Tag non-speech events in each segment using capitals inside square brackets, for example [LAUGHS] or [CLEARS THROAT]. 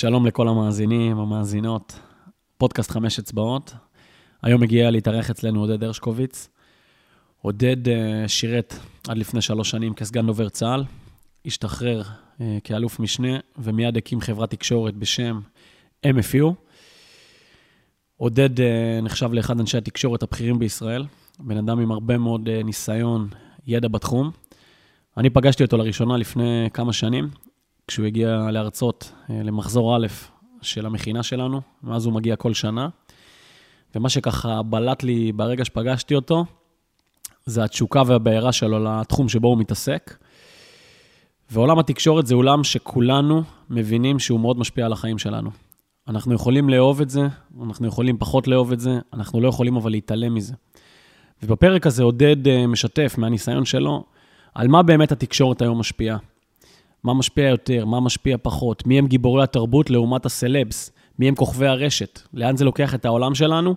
שלום לכל המאזינים, המאזינות. פודקאסט חמש אצבעות. היום הגיע להתארח אצלנו עודד הרשקוביץ. עודד uh, שירת עד לפני שלוש שנים כסגן דובר צה"ל, השתחרר uh, כאלוף משנה, ומיד הקים חברת תקשורת בשם MFU. עודד uh, נחשב לאחד אנשי התקשורת הבכירים בישראל, בן אדם עם הרבה מאוד ניסיון, ידע בתחום. אני פגשתי אותו לראשונה לפני כמה שנים, כשהוא הגיע להרצות אה, למחזור א' של המכינה שלנו, ואז הוא מגיע כל שנה. ומה שככה בלט לי ברגע שפגשתי אותו, זה התשוקה והבעירה שלו לתחום שבו הוא מתעסק. ועולם התקשורת זה עולם שכולנו מבינים שהוא מאוד משפיע על החיים שלנו. אנחנו יכולים לאהוב את זה, אנחנו יכולים פחות לאהוב את זה, אנחנו לא יכולים אבל להתעלם מזה. ובפרק הזה עודד אה, משתף מהניסיון שלו על מה באמת התקשורת היום משפיעה. מה משפיע יותר, מה משפיע פחות, מי הם גיבורי התרבות לעומת הסלבס, מי הם כוכבי הרשת, לאן זה לוקח את העולם שלנו.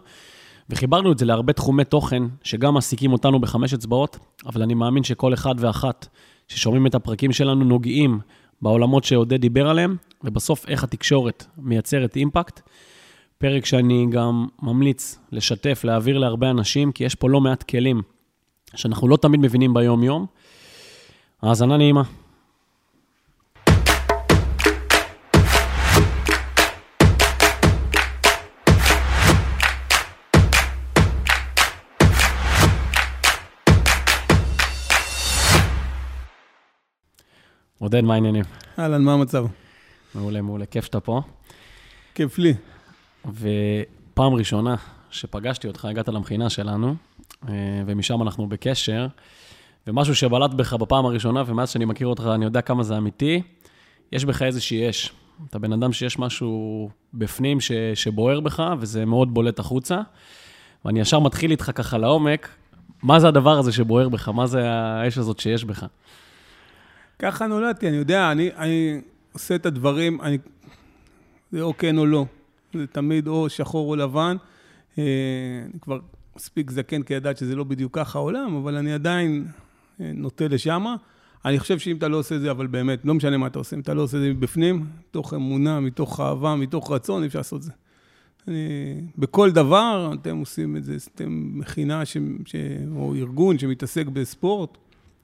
וחיברנו את זה להרבה תחומי תוכן שגם מעסיקים אותנו בחמש אצבעות, אבל אני מאמין שכל אחד ואחת ששומעים את הפרקים שלנו נוגעים בעולמות שעודד דיבר עליהם, ובסוף איך התקשורת מייצרת אימפקט. פרק שאני גם ממליץ לשתף, להעביר להרבה אנשים, כי יש פה לא מעט כלים שאנחנו לא תמיד מבינים ביום-יום. האזנה נעימה. עודד, מה העניינים? אהלן, מה המצב? מעולה, מעולה, כיף שאתה פה. כיף לי. ופעם ראשונה שפגשתי אותך, הגעת למכינה שלנו, אה, ומשם אנחנו בקשר, ומשהו שבלט בך בפעם הראשונה, ומאז שאני מכיר אותך, אני יודע כמה זה אמיתי, יש בך איזושהי אש. אתה בן אדם שיש משהו בפנים ש, שבוער בך, וזה מאוד בולט החוצה. ואני ישר מתחיל איתך ככה לעומק, מה זה הדבר הזה שבוער בך? מה זה האש הזאת שיש בך? ככה נולדתי, אני יודע, אני, אני עושה את הדברים, אני, זה או כן או לא. זה תמיד או שחור או לבן. אה, אני כבר מספיק זקן כדי לדעת שזה לא בדיוק ככה העולם, אבל אני עדיין אה, נוטה לשמה. אני חושב שאם אתה לא עושה את זה, אבל באמת, לא משנה מה אתה עושה, אם אתה לא עושה את זה מבפנים, מתוך אמונה, מתוך אהבה, מתוך רצון, אפשר לעשות את זה. אני, בכל דבר, אתם עושים את זה, אתם מכינה ש, ש, או ארגון שמתעסק בספורט,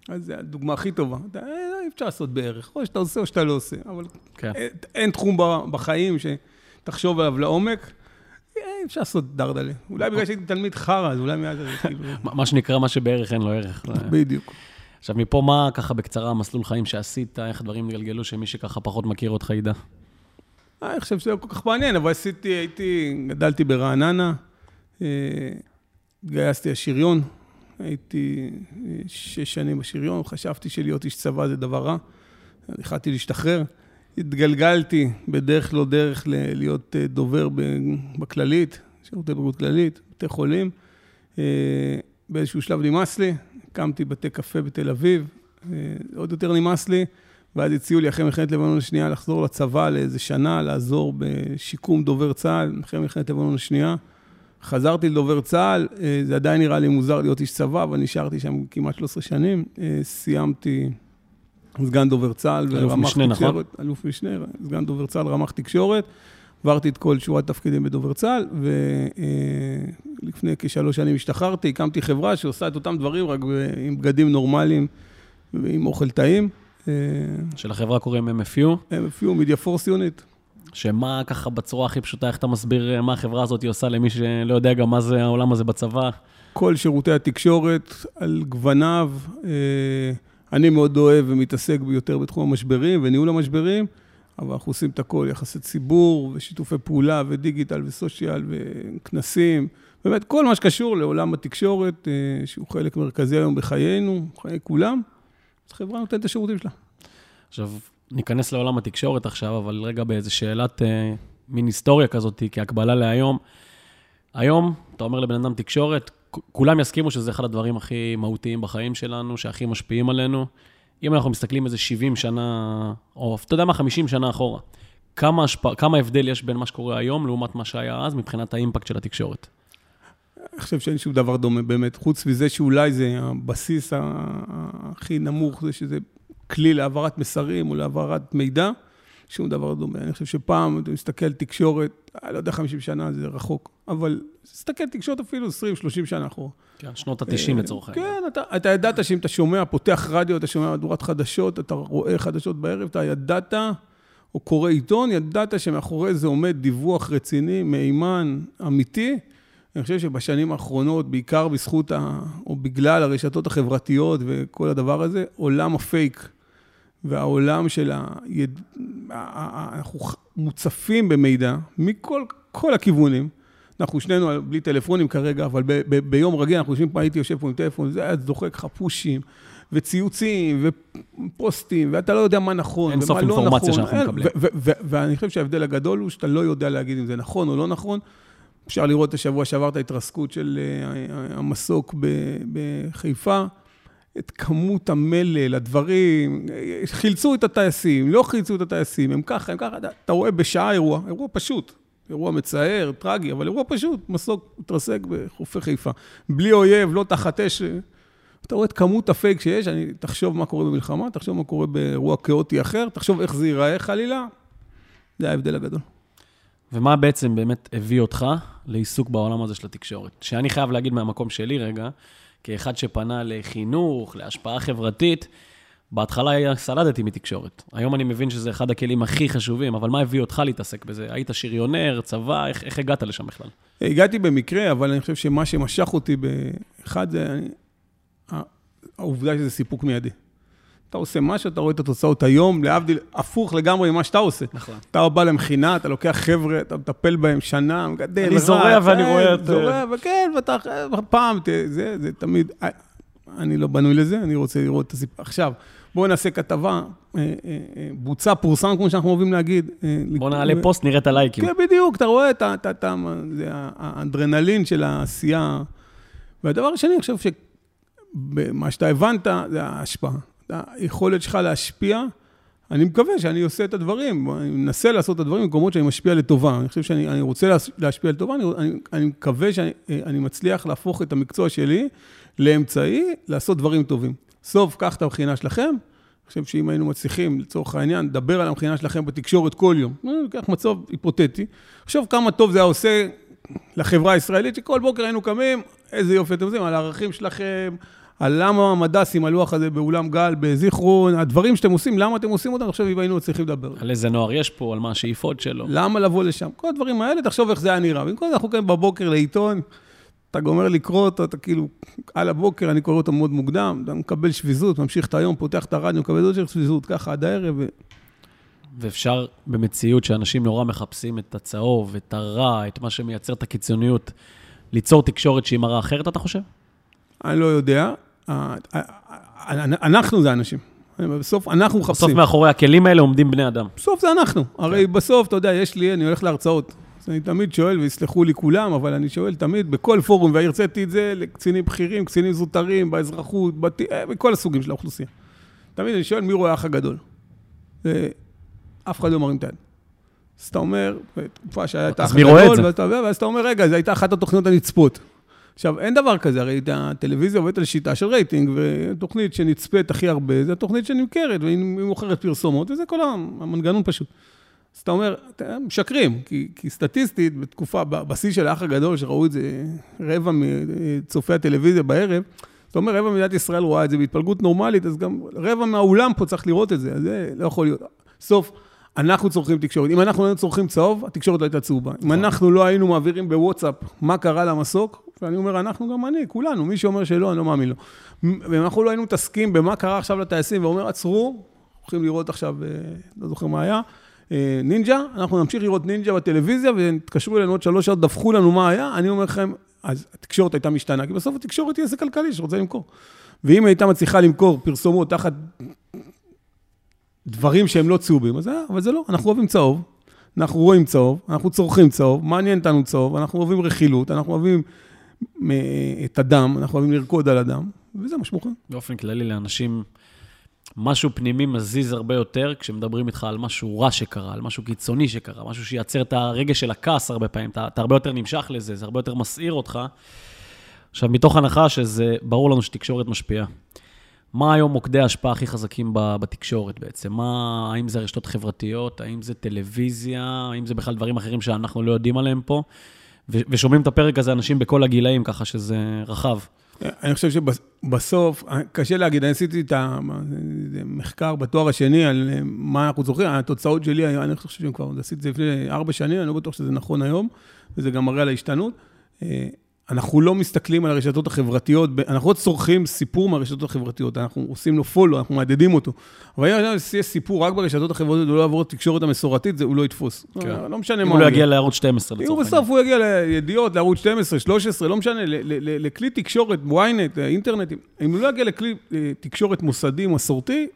אז זו הדוגמה הכי טובה. אתה, אה, אפשר לעשות בערך, או שאתה עושה או שאתה לא עושה, אבל כן. אין, אין תחום בחיים שתחשוב עליו לעומק. אה, אפשר לעשות דרדלה. אולי בגלל שהייתי תלמיד חרא, אז אולי מאז זה כאילו... [LAUGHS] מה שנקרא, מה שבערך אין לו ערך. [LAUGHS] בדיוק. עכשיו, מפה מה ככה בקצרה המסלול חיים שעשית, איך דברים נגלגלו, שמי שככה פחות מכיר אותך ידע? אה, אני חושב שזה לא כל כך מעניין, אבל עשיתי, הייתי, גדלתי ברעננה, התגייסתי לשריון, הייתי אה, שש שנים בשריון, חשבתי שלהיות איש צבא זה דבר רע. החלטתי להשתחרר. התגלגלתי בדרך לא דרך להיות אה, דובר בכללית, שירותי בריאות כללית, בתי חולים. אה, באיזשהו שלב נמאס לי, הקמתי בתי קפה בתל אביב, עוד יותר נמאס לי, ואז הציעו לי אחרי מלחמת לבנון השנייה לחזור לצבא לאיזה שנה, לעזור בשיקום דובר צה"ל, אחרי מלחמת לבנון השנייה. חזרתי לדובר צה"ל, אה, זה עדיין נראה לי מוזר להיות איש צבא, אבל נשארתי שם כמעט 13 שנים. אה, סיימתי סגן דובר צה"ל ורמ"ח תקשורת. נכון? אלוף משנה, סגן דובר צה"ל, רמ"ח תקשורת. עברתי את כל שורת תפקידים בדובר צה"ל, ולפני כשלוש שנים השתחררתי, הקמתי חברה שעושה את אותם דברים, רק עם בגדים נורמליים ועם אוכל טעים. שלחברה קוראים MFU? MFU, Media Force Unit. שמה ככה בצורה הכי פשוטה, איך אתה מסביר אה, מה החברה הזאת עושה למי שלא יודע גם מה זה העולם הזה בצבא? כל שירותי התקשורת על גווניו. אה, אני מאוד אוהב ומתעסק יותר בתחום המשברים וניהול המשברים, אבל אנחנו עושים את הכל, יחסי ציבור ושיתופי פעולה ודיגיטל וסושיאל וכנסים. באמת, כל מה שקשור לעולם התקשורת, אה, שהוא חלק מרכזי היום בחיינו, חיי כולם, אז חברה נותנת את השירותים שלה. עכשיו, ניכנס לעולם התקשורת עכשיו, אבל רגע באיזה שאלת אה, מין היסטוריה כזאת, כהקבלה להיום. היום, אתה אומר לבן אדם תקשורת, כולם יסכימו שזה אחד הדברים הכי מהותיים בחיים שלנו, שהכי משפיעים עלינו. אם אנחנו מסתכלים איזה 70 שנה, או אתה יודע מה, 50 שנה אחורה, כמה, השפ... כמה הבדל יש בין מה שקורה היום לעומת מה שהיה אז מבחינת האימפקט של התקשורת? אני חושב שאין שום דבר דומה באמת, חוץ מזה שאולי זה הבסיס הכי נמוך, זה שזה כלי להעברת מסרים או להעברת מידע. שום דבר לא דומה. אני חושב שפעם, אתה מסתכל תקשורת, אני לא יודע, 50 שנה זה רחוק, אבל תסתכל תקשורת אפילו 20-30 שנה אחורה. כן, שנות ה-90 לצורך העניין. כן, אתה, אתה ידעת שאם אתה שומע, פותח רדיו, אתה שומע מהדורת חדשות, אתה רואה חדשות בערב, אתה ידעת, או קורא עיתון, ידעת שמאחורי זה עומד דיווח רציני, מהימן, אמיתי. אני חושב שבשנים האחרונות, בעיקר בזכות, ה, או בגלל הרשתות החברתיות וכל הדבר הזה, עולם הפייק והעולם של היד... אנחנו מוצפים במידע מכל כל הכיוונים. אנחנו שנינו בלי טלפונים כרגע, אבל ב, ב, ביום רגיל אנחנו יושבים פה, הייתי יושב פה עם טלפון, זה היה זוחק לך פושים, וציוצים, ופוסטים, ואתה לא יודע מה נכון, ומה לא נכון. אין סוף אינפורמציה שאנחנו מקבלים. ואני חושב שההבדל הגדול הוא שאתה לא יודע להגיד אם זה נכון או לא נכון. אפשר לראות את השבוע שעבר את ההתרסקות של אה, המסוק בחיפה. את כמות המלל, הדברים, חילצו את הטייסים, לא חילצו את הטייסים, הם ככה, הם ככה, אתה רואה בשעה אירוע, אירוע פשוט, אירוע מצער, טרגי, אבל אירוע פשוט, מסוק מתרסק בחופי חיפה. בלי אויב, לא תחת אש. אתה רואה את כמות הפייק שיש, אני, תחשוב מה קורה במלחמה, תחשוב מה קורה באירוע כאוטי אחר, תחשוב איך זה ייראה חלילה, זה ההבדל הגדול. ומה בעצם באמת הביא אותך לעיסוק בעולם הזה של התקשורת? שאני חייב להגיד מהמקום שלי רגע, כאחד שפנה לחינוך, להשפעה חברתית, בהתחלה סלדתי מתקשורת. היום אני מבין שזה אחד הכלים הכי חשובים, אבל מה הביא אותך להתעסק בזה? היית שריונר, צבא, איך, איך הגעת לשם בכלל? הגעתי במקרה, אבל אני חושב שמה שמשך אותי באחד זה אני, העובדה שזה סיפוק מיידי. אתה עושה משהו, אתה רואה את התוצאות היום, להבדיל, הפוך לגמרי ממה שאתה עושה. נכון. אתה בא למכינה, אתה לוקח חבר'ה, אתה מטפל בהם שנה, מגדל, אני זורע ואני כן, רואה את... זורע, וכן, ואתה פעם, זה, זה תמיד, אני לא בנוי לזה, אני רוצה לראות את הסיפור. עכשיו, בואו נעשה כתבה, אה, אה, אה, בוצע, פורסם, כמו שאנחנו אוהבים להגיד. בואו נעלה פוסט, נראה את הלייקים. כן, בדיוק, אתה רואה את האדרנלין של העשייה. והדבר השני, אני חושב שמה שאתה הבנת, זה ההשפעה. היכולת שלך להשפיע, אני מקווה שאני עושה את הדברים, אני מנסה לעשות את הדברים במקומות שאני משפיע לטובה. אני חושב שאני רוצה להשפיע לטובה, אני, אני, אני מקווה שאני מצליח להפוך את המקצוע שלי לאמצעי לעשות דברים טובים. סוף, קח את המכינה שלכם. אני חושב שאם היינו מצליחים, לצורך העניין, לדבר על המכינה שלכם בתקשורת כל יום, ניקח מצב היפותטי, עכשיו כמה טוב זה היה עושה לחברה הישראלית, שכל בוקר היינו קמים, איזה יופי אתם יודעים, על הערכים שלכם, על למה המד"סים, הלוח הזה באולם גל, בזיכרון, הדברים שאתם עושים, למה אתם עושים אותם, עכשיו אם היינו צריכים לדבר. על איזה נוער יש פה, על מה השאיפות שלו. למה לבוא לשם? כל הדברים האלה, תחשוב איך זה היה נראה. במקום זה אנחנו קמים בבוקר לעיתון, אתה גומר לקרוא אותו, אתה כאילו, על הבוקר, אני קורא אותו מאוד מוקדם, אתה מקבל שביזות, ממשיך את היום, פותח את הרדיו, מקבל עוד שביזות, ככה עד הערב. ו... ואפשר במציאות שאנשים נורא מחפשים את הצהוב, את הרע, את מה שמייצר את הקיצוניות, ליצור תקשורת שהיא מראה אחרת, אתה חושב? אני לא יודע. אנחנו זה אנשים. בסוף אנחנו מחפשים. בסוף מאחורי הכלים האלה עומדים בני אדם. בסוף זה אנחנו. הרי כן. בסוף, אתה יודע, יש לי, אני הולך להרצאות. אז אני תמיד שואל, ויסלחו לי כולם, אבל אני שואל תמיד, בכל פורום, והרציתי את זה לקצינים בכירים, קצינים זוטרים, באזרחות, בת... אה, בכל הסוגים של האוכלוסייה. תמיד אני שואל, מי רואה האח הגדול? אף אחד לא מרים את היד. אז אתה אומר, בתקופה שהיה את האח הגדול, ואז אתה אומר, רגע, זו הייתה אחת התוכניות הנצפות. עכשיו, אין דבר כזה, הרי הטלוויזיה עובדת על שיטה של רייטינג, ותוכנית שנצפית הכי הרבה, זו התוכנית שנמכרת, והיא מוכרת פרסומות, וזה כל המנגנון פשוט. אז אתה אומר, אתם משקרים, כי, כי סטטיסטית, בתקופה, בשיא של האח הגדול, שראו את זה רבע מצופי הטלוויזיה בערב, אתה אומר, רבע מדינת ישראל רואה את זה בהתפלגות נורמלית, אז גם רבע מהאולם פה צריך לראות את זה, אז זה לא יכול להיות. סוף, אנחנו צורכים תקשורת. אם אנחנו היינו צורכים צהוב, התקשורת לא הייתה צהובה. אם נכון. אנחנו לא היינו מעבירים בוואטסאפ מה קרה למסוק, ואני אומר, אנחנו גם אני, כולנו, מי שאומר שלא, אני לא מאמין לו. ואם אנחנו לא היינו מתעסקים במה קרה עכשיו לטייסים, ואומר, עצרו, הולכים לראות עכשיו, אה, לא זוכר מה היה, אה, נינג'ה, אנחנו נמשיך לראות נינג'ה בטלוויזיה, ותתקשרו אלינו עוד שלוש שעות, דווחו לנו מה היה, אני אומר לכם, אז התקשורת הייתה משתנה, כי בסוף התקשורת היא עסק כלכלי שרוצה למכור. ואם הייתה מצליחה למכור פרסומות תחת דברים שהם לא צהובים, אז זה, אבל זה לא, אנחנו אוהבים צהוב, אנחנו רואים צהוב, אנחנו צורכים צהוב, מעניין אותנו צהוב, אנחנו אוהבים רכילות, אנחנו אוהבים את הדם, אנחנו אוהבים לרקוד על הדם, וזה מה שמוכן. באופן כללי, לאנשים, משהו פנימי מזיז הרבה יותר כשמדברים איתך על משהו רע שקרה, על משהו קיצוני שקרה, משהו שייצר את הרגש של הכעס הרבה פעמים, אתה, אתה הרבה יותר נמשך לזה, זה הרבה יותר מסעיר אותך. עכשיו, מתוך הנחה שזה, ברור לנו שתקשורת משפיעה. מה היום מוקדי ההשפעה הכי חזקים בתקשורת בעצם? מה, האם זה רשתות חברתיות, האם זה טלוויזיה, האם זה בכלל דברים אחרים שאנחנו לא יודעים עליהם פה? ושומעים את הפרק הזה אנשים בכל הגילאים, ככה שזה רחב. אני חושב שבסוף, קשה להגיד, אני עשיתי את המחקר בתואר השני על מה אנחנו זוכרים, התוצאות שלי, אני חושב שאני כבר עשיתי את זה לפני ארבע שנים, אני לא בטוח שזה נכון היום, וזה גם מראה על ההשתנות. אנחנו לא מסתכלים על הרשתות החברתיות, אנחנו לא צורכים סיפור מהרשתות החברתיות, אנחנו עושים לו פולו, אנחנו מעדדים אותו. אבל אם יש סיפור רק ברשתות החברתיות ולא יעבור לתקשורת המסורתית, זה, הוא לא יתפוס. כן. לא משנה מה הוא... אם הוא לא יגיע לערוץ 12 לצורך העניין. בסוף הוא יגיע לידיעות, לערוץ 12, 13, לא משנה, לכלי תקשורת, ynet, אינטרנט, אם הוא לא יגיע לכלי אה, תקשורת מוסדי, מסורתי,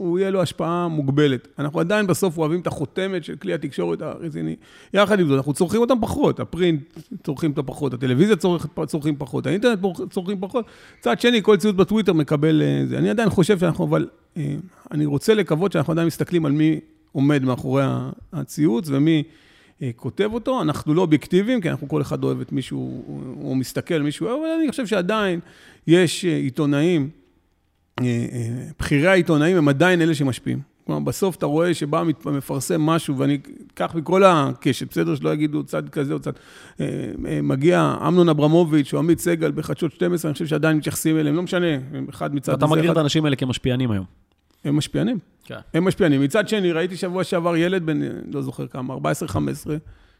הוא יהיה לו השפעה מוגבלת. אנחנו עדיין בסוף אוהבים את החותמת של כלי התקשורת הרציני. יחד עם זאת, אנחנו צורכים אותם פחות, הפרינט צורכים אותם פחות, הטלוויזיה צורך, צורכים פחות, האינטרנט צורכים פחות. צד שני, כל ציוד בטוויטר מקבל אה, זה. אני עדיין חושב שאנחנו, אבל אה, אני רוצה לקוות שאנחנו עדיין מסתכלים על מי עומד מאחורי הציוץ ומי אה, כותב אותו. אנחנו לא אובייקטיביים, כי אנחנו כל אחד אוהב את מישהו, או מסתכל על מישהו, אבל אני חושב שעדיין יש עיתונאים, בכירי העיתונאים הם עדיין אלה שמשפיעים. כלומר, בסוף אתה רואה שבא מפרסם משהו, ואני אקח מכל הקשת, בסדר? שלא יגידו צד כזה או צד. אה, מגיע אמנון אברמוביץ' או עמית סגל בחדשות 12, אני חושב שעדיין מתייחסים אליהם, לא משנה, אחד מצד... אתה מגדיר את האנשים האלה כמשפיענים היום. הם משפיענים. כן. הם משפיענים. מצד שני, ראיתי שבוע שעבר ילד בן, לא זוכר כמה, 14-15,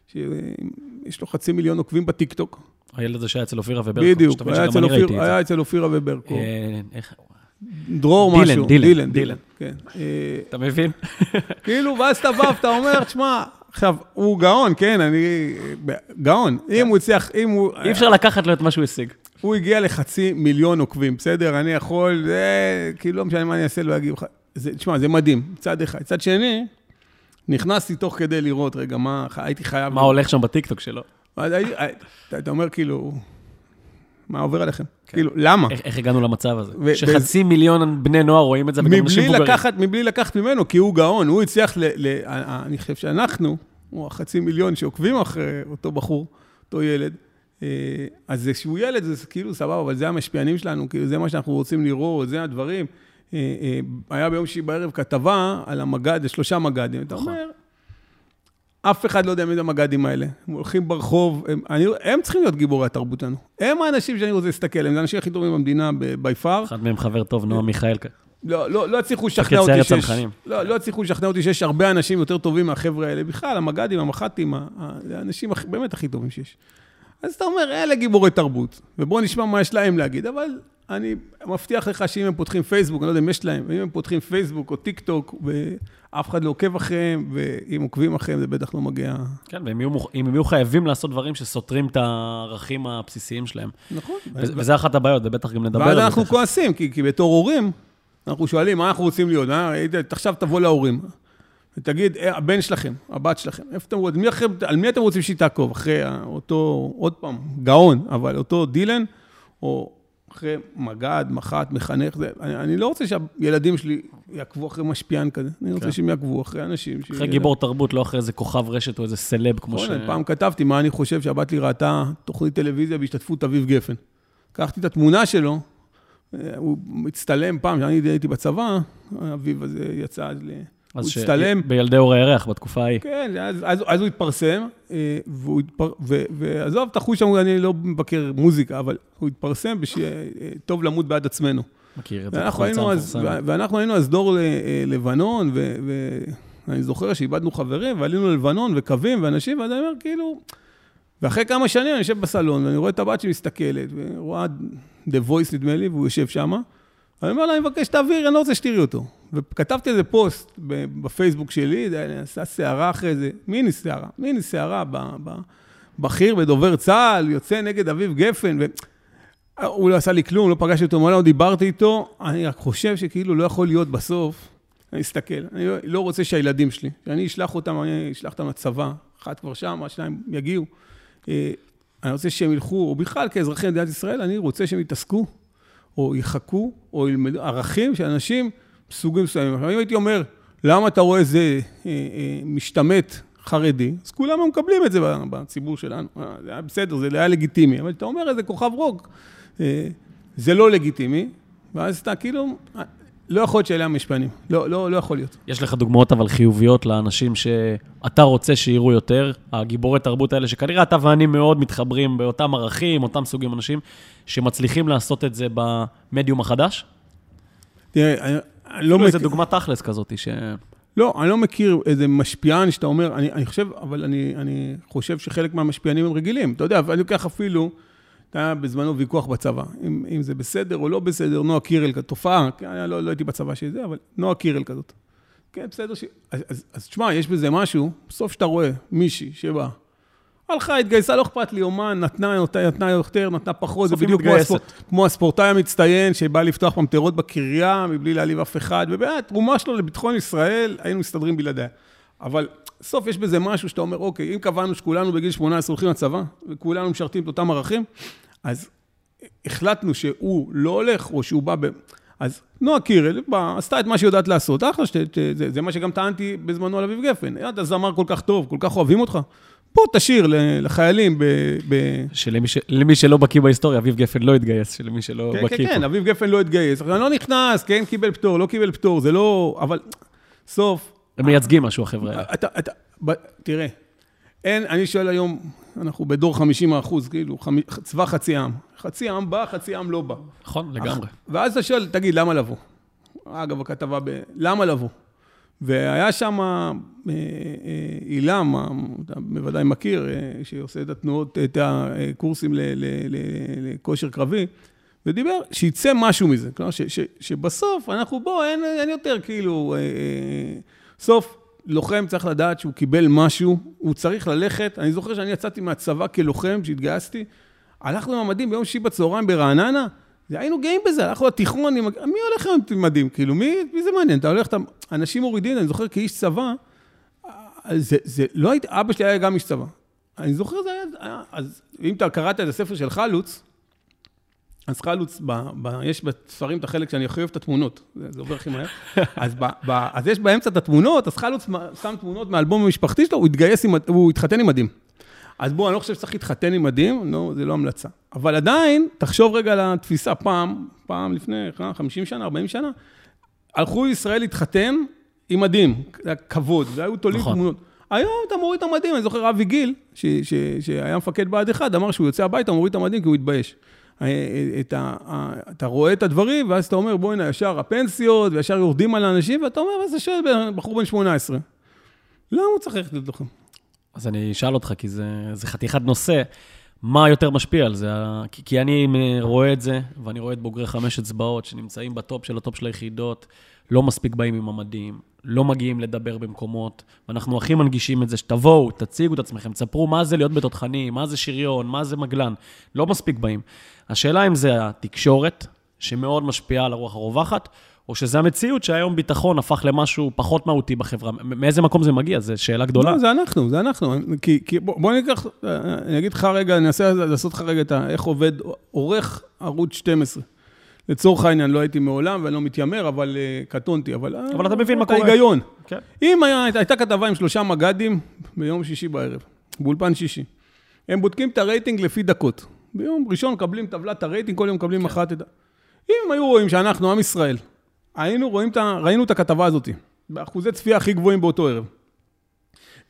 שיש לו חצי מיליון עוקבים בטיקטוק. הילד הזה שהיה אצל אופירה וברקו. בדיוק, היה אצל אופירה וברקו. איך... דרור דילן, משהו. דילן, דילן. דילן. כן. אתה מבין? [LAUGHS] כאילו, ואז אתה בא ואתה אומר, תשמע, עכשיו, הוא גאון, כן, אני... גאון. אם כן. הוא הצליח, אם הוא... אי אפשר לקחת לו את מה שהוא השיג. הוא הגיע לחצי מיליון עוקבים, בסדר? אני יכול, זה... כאילו, לא משנה מה אני אעשה, לא אגיב לך. תשמע, זה מדהים, צד אחד. צד שני, נכנסתי תוך כדי לראות, רגע, מה, הייתי חייב... מה הולך שם בטיקטוק שלו? אתה אומר, כאילו, מה עובר עליכם? כן. כאילו, למה? איך, איך הגענו למצב הזה? ו- שחצי ו- מיליון בני נוער רואים את זה, וגם אנשים מבוגרים. לקחת, מבלי לקחת ממנו, כי הוא גאון, הוא הצליח ל... ל אני חושב שאנחנו, או החצי מיליון שעוקבים אחרי אותו בחור, אותו ילד, אה, אז זה שהוא ילד, זה כאילו סבבה, אבל זה המשפיענים שלנו, כאילו, זה מה שאנחנו רוצים לראות, זה הדברים. אה, אה, היה ביום שישי בערב כתבה על המג"ד, שלושה מג"דים. אתה אומר, אף אחד לא יודע מי זה המג"דים האלה. הם הולכים ברחוב, הם, אני, הם צריכים להיות גיבורי התרבות שלנו. הם האנשים שאני רוצה להסתכל עליהם, זה האנשים הכי טובים במדינה, בי פאר. אחד מהם חבר טוב, נועם מיכאל. לא, לא, לא הצליחו לשכנע אותי שיש... לא, לא הצליחו לשכנע אותי שיש הרבה אנשים יותר טובים מהחבר'ה האלה. בכלל, המג"דים, המח"טים, האנשים באמת הכי טובים שיש. אז אתה אומר, אלה גיבורי תרבות, ובואו נשמע מה יש להם להגיד, אבל אני מבטיח לך שאם הם פותחים פייסבוק, אני לא יודע אם יש להם, אם הם פותחים פייסבוק או טיק טוק, ואף אחד לא עוקב אחריהם, ואם עוקבים אחריהם, זה בטח לא מגיע... כן, ואם הם יהיו חייבים לעשות דברים שסותרים את הערכים הבסיסיים שלהם. נכון. וזה אחת הבעיות, ובטח גם נדבר על זה. ואז אנחנו כועסים, כי, כי בתור הורים, אנחנו שואלים, מה אנחנו רוצים להיות? אה? עכשיו תבוא להורים. ותגיד, אה, הבן שלכם, הבת שלכם, איפה אתם רוצים, על מי אתם רוצים שהיא תעקוב? אחרי אותו, עוד פעם, גאון, אבל אותו דילן, או אחרי מג"ד, מח"ט, מחנך, זה, אני, אני לא רוצה שהילדים שלי יעקבו אחרי משפיען כזה, אני רוצה כן. שהם יעקבו אחרי אנשים. אחרי גיבור תרבות, לא אחרי איזה כוכב רשת או איזה סלב כמו ש... פעם כתבתי מה אני חושב שהבת לי ראתה תוכנית טלוויזיה בהשתתפות אביב גפן. לקחתי את התמונה שלו, אה, הוא מצטלם פעם, כשאני הייתי בצבא, אביב הזה יצא ל... הוא הצטלם. בילדי אור הירח, בתקופה ההיא. כן, אז, אז, אז הוא התפרסם, אה, והוא התפר... ו, ועזוב את החוש שם, אני לא מבקר מוזיקה, אבל הוא התפרסם בשטוב אה, למות בעד עצמנו. מכיר את זה, ואנחנו היינו אז, ואנחנו היינו אז דור אה, לבנון, ו, ואני זוכר שאיבדנו חברים, ועלינו ללבנון, וקווים, ואנשים, ואני אומר, כאילו... ואחרי כמה שנים אני יושב בסלון, ואני רואה את הבת שמסתכלת, ורואה The Voice, נדמה לי, והוא יושב שם. אני אומר לה, אני מבקש שתעביר, אני לא רוצה שתראי אותו. וכתבתי איזה פוסט בפייסבוק שלי, זה עשה סערה אחרי זה, מיני סערה, מיני סערה בכיר בדובר צה"ל, יוצא נגד אביב גפן, והוא לא עשה לי כלום, לא פגשתי אותו מעולם, לא דיברתי איתו, אני רק חושב שכאילו לא יכול להיות בסוף, אני אסתכל, אני לא, לא רוצה שהילדים שלי, שאני אשלח אותם, אני אשלח אותם לצבא, אחד כבר שם, השניים יגיעו. אה, אני רוצה שהם ילכו, או בכלל כאזרחי מדינת ישראל, אני רוצה שהם יתעסקו, או יחכו, או ילמדו ערכים של אנשים סוגים מסוימים. אם הייתי אומר, למה אתה רואה איזה אה, אה, משתמט חרדי, אז כולם מקבלים את זה בציבור שלנו. אה, זה היה בסדר, זה היה לגיטימי. אבל אתה אומר איזה כוכב רוק, זה לא לגיטימי, ואז אתה כאילו, לא יכול להיות שאלה המשפנים. לא, לא, לא יכול להיות. יש לך דוגמאות אבל חיוביות לאנשים שאתה רוצה שיראו יותר, הגיבורי תרבות האלה, שכנראה אתה ואני מאוד מתחברים באותם ערכים, אותם סוגים אנשים, שמצליחים לעשות את זה במדיום החדש? תראה, אני, לא מכיר... איזה דוגמה תכלס כזאת, ש... לא, אני לא מכיר איזה משפיען שאתה אומר, אני, אני חושב, אבל אני, אני חושב שחלק מהמשפיענים הם רגילים. אתה יודע, אני לוקח אפילו, היה בזמנו ויכוח בצבא, אם, אם זה בסדר או לא בסדר, נועה קירל, תופעה, כן, לא, לא הייתי בצבא של זה, אבל נועה קירל כזאת. כן, בסדר ש... אז, אז, אז תשמע, יש בזה משהו, בסוף שאתה רואה מישהי שבאה, הלכה, התגייסה, לא אכפת לי, אומן, נתנה, נתנה, נתנה יותר, נתנה פחות, זה בדיוק כמו, הספור, כמו הספורטאי המצטיין שבא לפתוח ממטרות בקריה מבלי להעליב אף אחד, ובאמת, תרומה שלו לביטחון ישראל, היינו מסתדרים בלעדיה. אבל בסוף יש בזה משהו שאתה אומר, אוקיי, אם קבענו שכולנו בגיל 18 הולכים לצבא, וכולנו משרתים את אותם ערכים, אז החלטנו שהוא לא הולך, או שהוא בא ב... אז נועה קירל בא, עשתה את מה שהיא יודעת לעשות, אחלה, שת, זה, זה מה שגם טענתי בזמנו על אביב גפן. אתה זמר כל כך טוב, כל כך אוהבים אותך, בוא תשאיר לחיילים ב... ב... שלמי ש... למי שלא בקיא בהיסטוריה, אביב גפן לא התגייס, שלמי שלא כן, בקיא כן, פה. כן, אביב גפן לא התגייס. אני לא נכנס, כן, קיבל פטור, לא קיבל פטור, זה לא... אבל סוף... הם מייצגים משהו, החבר'ה האלה. אתה, אתה, ב, תראה, אין, אני שואל היום, אנחנו בדור 50 אחוז, כאילו, חמ, צבא חצי עם. חצי עם בא, חצי עם לא בא. נכון, לגמרי. ואז אתה שואל, תגיד, למה לבוא? אגב, הכתבה ב... למה לבוא? והיה שם אילם, אתה בוודאי מכיר, שעושה את התנועות, את הקורסים לכושר קרבי, ודיבר, שיצא משהו מזה. כלומר, שבסוף אנחנו, בוא, אין, אין יותר כאילו, סוף, לוחם צריך לדעת שהוא קיבל משהו, הוא צריך ללכת. אני זוכר שאני יצאתי מהצבא כלוחם, שהתגייסתי, הלכנו עם המדים ביום שישי בצהריים ברעננה, היינו גאים בזה, הלכנו לתיכון, מי הולך היום עם מדים? כאילו, מי, מי זה מעניין? אתה הולך, אתה... אנשים מורידים, אני זוכר כאיש צבא, זה, זה לא הייתי, אבא שלי היה גם איש צבא. אני זוכר, זה היה, היה אז אם אתה קראת את הספר של חלוץ, אז חלוץ, ב, ב, יש בספרים את החלק שאני הכי אוהב את התמונות, זה, זה עובר הכי מהר. [LAUGHS] אז, ב, ב, אז יש באמצע את התמונות, אז חלוץ שם תמונות מהאלבום המשפחתי שלו, הוא התגייס, עם, הוא התחתן עם מדים. אז בוא, אני לא חושב שצריך להתחתן עם מדים, לא, זה לא המלצה. אבל עדיין, תחשוב רגע על התפיסה, פעם, פעם לפני 50 שנה, 40 שנה, הלכו ישראל להתחתן עם מדים, כבוד, והיו תולים נכון. תמונות. היום אתה מוריד את המדים, אני זוכר אבי גיל, ש, ש, שהיה מפקד בה"ד 1, אמר שהוא יוצא הביתה, מוריד את המדים כי הוא התבייש. את ה, אתה רואה את הדברים, ואז אתה אומר, בוא'נה, ישר הפנסיות, וישר יורדים על האנשים, ואתה אומר, איזה שואל בחור בן 18. למה הוא צריך ללכת לתוכם? אז אני אשאל אותך, כי זה, זה חתיכת נושא, מה יותר משפיע על זה? כי, כי אני רואה את זה, ואני רואה את בוגרי חמש אצבעות שנמצאים בטופ של הטופ של היחידות, לא מספיק באים עם המדים, לא מגיעים לדבר במקומות, ואנחנו הכי מנגישים את זה, שתבואו, תציגו את עצמכם, תספרו מה זה להיות בתותחני, מה זה שריון, מה זה מגלן, לא מספיק באים. השאלה אם זה התקשורת, שמאוד משפיעה על הרוח הרווחת, או שזה המציאות שהיום ביטחון הפך למשהו פחות מהותי בחברה. מאיזה מקום זה מגיע? זו שאלה גדולה. לא, זה אנחנו, זה אנחנו. כי, כי בוא, בוא ניקח, אני אגיד לך רגע, אני אנסה לעשות לך רגע את ה... איך עובד עורך ערוץ 12. לצורך העניין, לא הייתי מעולם ואני לא מתיימר, אבל uh, קטונתי, אבל... אבל אתה מבין מה קורה. ההיגיון. כן. אם היה, הייתה כתבה עם שלושה מג"דים ביום שישי בערב, באולפן שישי, הם בודקים את הרייטינג לפי דקות. ביום ראשון מקבלים טבלת הרייטינג, כל יום מקבלים כן. אחת את ה... אם היו רואים שאנחנו, עם ישראל, היינו רואים את ה... ראינו את הכתבה הזאת, באחוזי צפייה הכי גבוהים באותו ערב.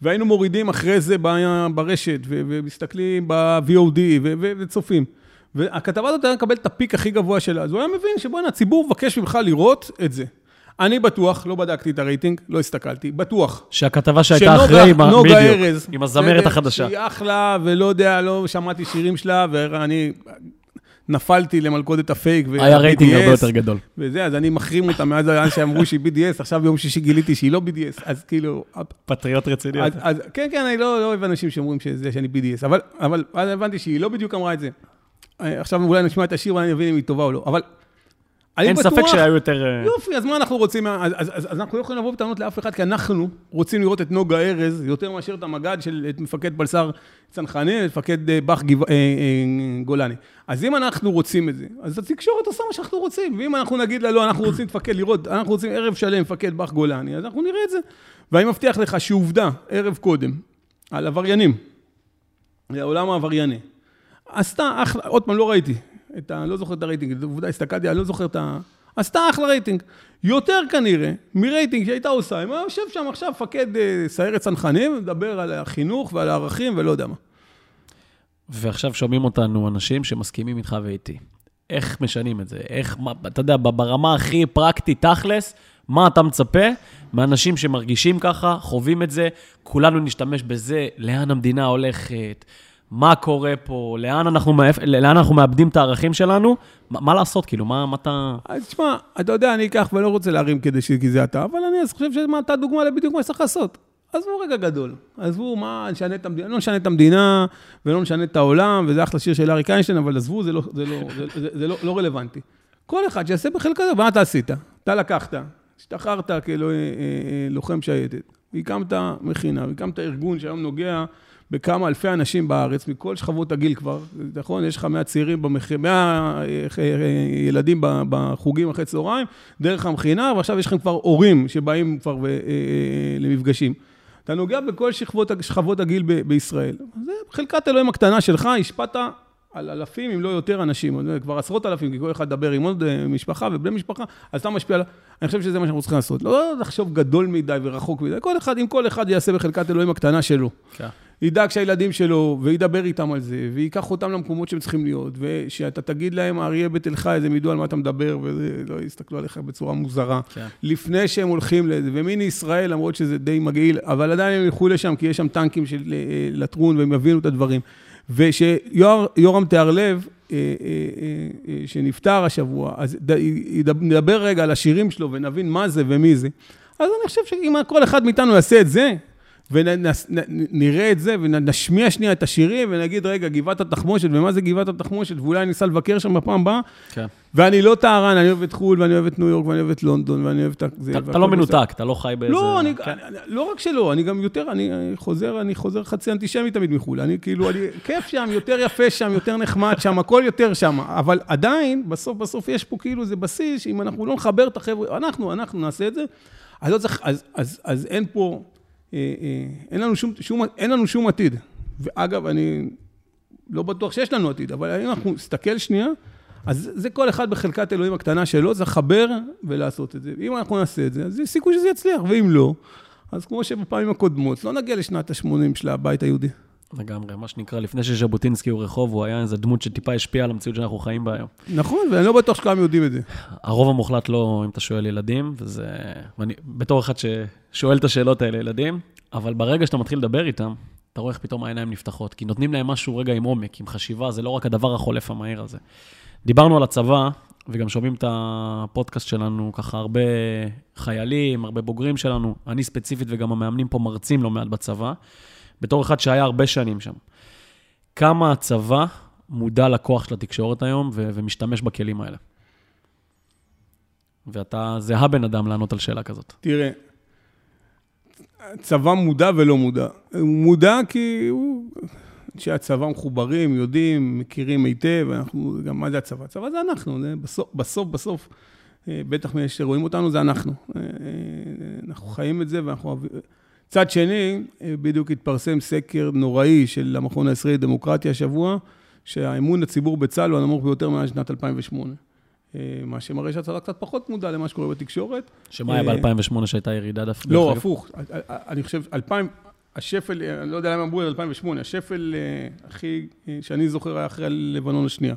והיינו מורידים אחרי זה ברשת, ומסתכלים ב-VOD, וצופים. והכתבה הזאת הייתה מקבלת את הפיק הכי גבוה שלה, אז הוא היה מבין שבוא'נה, הציבור מבקש ממך לראות את זה. אני בטוח, לא בדקתי את הרייטינג, לא הסתכלתי, בטוח. שהכתבה שהייתה אחרי, עם, נוגה ארז, עם הזמרת החדשה. שהיא אחלה, ולא יודע, לא שמעתי שירים שלה, ואני נפלתי למלכודת הפייק. היה רייטינג הרבה יותר גדול. וזה, אז אני מחרים אותה מאז [LAUGHS] אז שאמרו שהיא BDS, עכשיו ביום שישי גיליתי שהיא לא BDS, אז כאילו... פטריוט רציני. אז, אז, כן, כן, אני לא, לא אוהב אנשים שאומרים שזה, שאני BDS, אבל, אבל אז הבנתי שהיא לא בדיוק אמרה את זה. עכשיו אולי נשמע את השיר ואני אבין אם היא טובה או לא, אבל... אין בטוח, ספק שהיו יותר... אה, יופי, אז מה אנחנו רוצים? אז, אז, אז, אז אנחנו לא יכולים לבוא בטענות לאף אחד, כי אנחנו רוצים לראות את נוגה ארז, יותר מאשר את המג"ד של את מפקד פלס"ר צנחני, את מפקד אה, בה"ח גבעתי, אה, אה, גולני. אז אם אנחנו רוצים את זה, אז התקשורת עושה מה שאנחנו רוצים. ואם אנחנו נגיד לה, לא, אנחנו רוצים לפקד, לראות, אנחנו רוצים ערב שלם מפקד בה"ח גולני, אז אנחנו נראה את זה. ואני מבטיח לך שעובדה, ערב קודם, על עבריינים, העולם העברייני, עשתה אחלה, עוד פעם, לא ראיתי, את ה... לא זוכר את הרייטינג, עובדה, הסתכלתי, אני לא זוכר את ה... עשתה אחלה רייטינג. יותר כנראה מרייטינג שהייתה עושה, אם היה יושב שם עכשיו מפקד אה, סיירת צנחנים, מדבר על החינוך ועל הערכים ולא יודע מה. ועכשיו שומעים אותנו אנשים שמסכימים איתך ואיתי. איך משנים את זה? איך, מה, אתה יודע, ברמה הכי פרקטית, תכלס, מה אתה מצפה מאנשים שמרגישים ככה, חווים את זה, כולנו נשתמש בזה, לאן המדינה הולכת, מה קורה פה, לאן אנחנו, לאן אנחנו מאבדים את הערכים שלנו, מה, מה לעשות, כאילו, מה, מה אתה... אז תשמע, אתה יודע, אני אקח ולא רוצה להרים כדי כי זה אתה, אבל אני חושב שאתה דוגמה לבדיוק מה שצריך לעשות. עזבו רגע גדול, עזבו מה, נשנה את המדינה, לא נשנה את המדינה ולא נשנה את העולם, וזה אחלה שיר של אריק איינשטיין, אבל עזבו, זה, לא, זה, לא, זה, זה, זה לא, לא רלוונטי. כל אחד שיעשה בחלקה, מה אתה עשית? אתה לקחת, השתחררת כלוחם אה, אה, שייטת, והקמת מכינה, והקמת ארגון שהיום נוגע בכמה אלפי אנשים בארץ, מכל שכבות הגיל כבר, נכון? יש לך 100 צעירים, במח... 100 אה, ילדים בחוגים אחרי צהריים, דרך המכינה, ועכשיו יש לכם כבר הורים שבאים כבר למפגשים. אתה נוגע בכל שכבות, שכבות הגיל ב- בישראל. זה חלקת אלוהים הקטנה שלך, השפעת על אלפים, אם לא יותר אנשים, כבר עשרות אלפים, כי כל אחד מדבר עם עוד אה, משפחה ובני משפחה, אז אתה משפיע על... אני חושב שזה מה שאנחנו צריכים לעשות. לא לחשוב גדול מדי ורחוק מדי, כל אחד, אם כל אחד יעשה בחלקת אלוהים הקטנה שלו. כן. ידאג שהילדים שלו, וידבר איתם על זה, וייקח אותם למקומות שהם צריכים להיות, ושאתה תגיד להם, אריה בתל חי, אז הם ידעו על מה אתה מדבר, ולא יסתכלו עליך בצורה מוזרה. כן. לפני שהם הולכים לזה, ומיני ישראל, למרות שזה די מגעיל, אבל עדיין הם ילכו לשם, כי יש שם טנקים של אה, לטרון, והם יבינו את הדברים. ושיורם תיארלב, אה, אה, שנפטר השבוע, אז נדבר רגע על השירים שלו ונבין מה זה ומי זה. אז אני חושב שאם כל אחד מאיתנו יעשה את זה, ונראה את זה, ונשמיע שנייה את השירים, ונגיד, רגע, גבעת התחמושת, ומה זה גבעת התחמושת, ואולי ניסע לבקר שם בפעם הבאה. כן. ואני לא טהרן, אני אוהב את חו"ל, ואני אוהב את ניו יורק, ואני אוהב את לונדון, ואני אוהב את זה. אתה לא מנותק, אתה לא חי באיזה... לא, אני, כן. אני, לא רק שלא, אני גם יותר, אני חוזר, אני חוזר חצי אנטישמי תמיד מחו"ל. אני כאילו, אני, כיף שם, יותר יפה שם, יותר נחמד שם, הכל יותר שם. אבל עדיין, בסוף, בסוף יש פה כאילו, זה בסיס, שאם אנחנו לא נחבר את החבר'ה, אנחנו, אנחנו נעשה את זה, אז, לא צריך, אז, אז, אז אין פה... אה, אה, אין לנו שום, שום, אין לנו שום עתיד. ואגב, אני לא בטוח שיש לנו עתיד, אבל אם אנחנו נסתכל שנייה, אז זה כל אחד בחלקת אלוהים הקטנה שלו, זה לחבר ולעשות את זה. אם אנחנו נעשה את זה, אז יש סיכוי שזה יצליח, ואם לא, אז כמו שבפעמים הקודמות, לא נגיע לשנת ה-80 של הבית היהודי. לגמרי, מה שנקרא, לפני שז'בוטינסקי הוא רחוב, הוא היה איזו דמות שטיפה השפיעה על המציאות שאנחנו חיים בה היום. נכון, ואני לא בטוח שכולם יודעים את זה. הרוב המוחלט לא, אם אתה שואל ילדים, וזה... ואני בתור אחד ששואל את השאלות האלה, ילדים, אבל ברגע שאתה מתחיל לדבר איתם, אתה רואה איך פתאום העיניים נפתחות, כי נותנים להם משהו רגע עם עומק, עם חשיבה, זה לא רק הדבר החולף המהיר הזה. דיברנו על הצבא, וגם שומעים את הפודקאסט שלנו, ככה הרבה חיילים, הרבה בוגרים שלנו, אני ספציפית וגם המאמנים פה מרצים לא מעט בצבא. בתור אחד שהיה הרבה שנים שם. כמה הצבא מודע לכוח של התקשורת היום ו- ומשתמש בכלים האלה? ואתה, זה הבן אדם לענות על שאלה כזאת. תראה, צבא מודע ולא מודע. הוא מודע כי הוא... אנשי הצבא מחוברים, יודעים, מכירים היטב, אנחנו, גם מה זה הצבא? הצבא זה אנחנו, זה בסוף, בסוף, בסוף, אה, בטח מאלה שרואים אותנו, זה אנחנו. אה, אה, אנחנו חיים את זה ואנחנו אוהבים... צד שני, אה, בדיוק התפרסם סקר נוראי של המכון הישראלי לדמוקרטיה השבוע, שהאמון הציבור בצה"ל הוא הנמוך ביותר מאז שנת 2008. אה, מה שמראה שהצבא קצת פחות מודע למה שקורה בתקשורת. שמה היה אה, ב-2008 שהייתה ירידה דווקא? לא, הפוך. אני חושב, 2000, השפל, אני לא יודע למה אמרו את 2008, השפל הכי, שאני זוכר, היה אחרי הלבנון השנייה.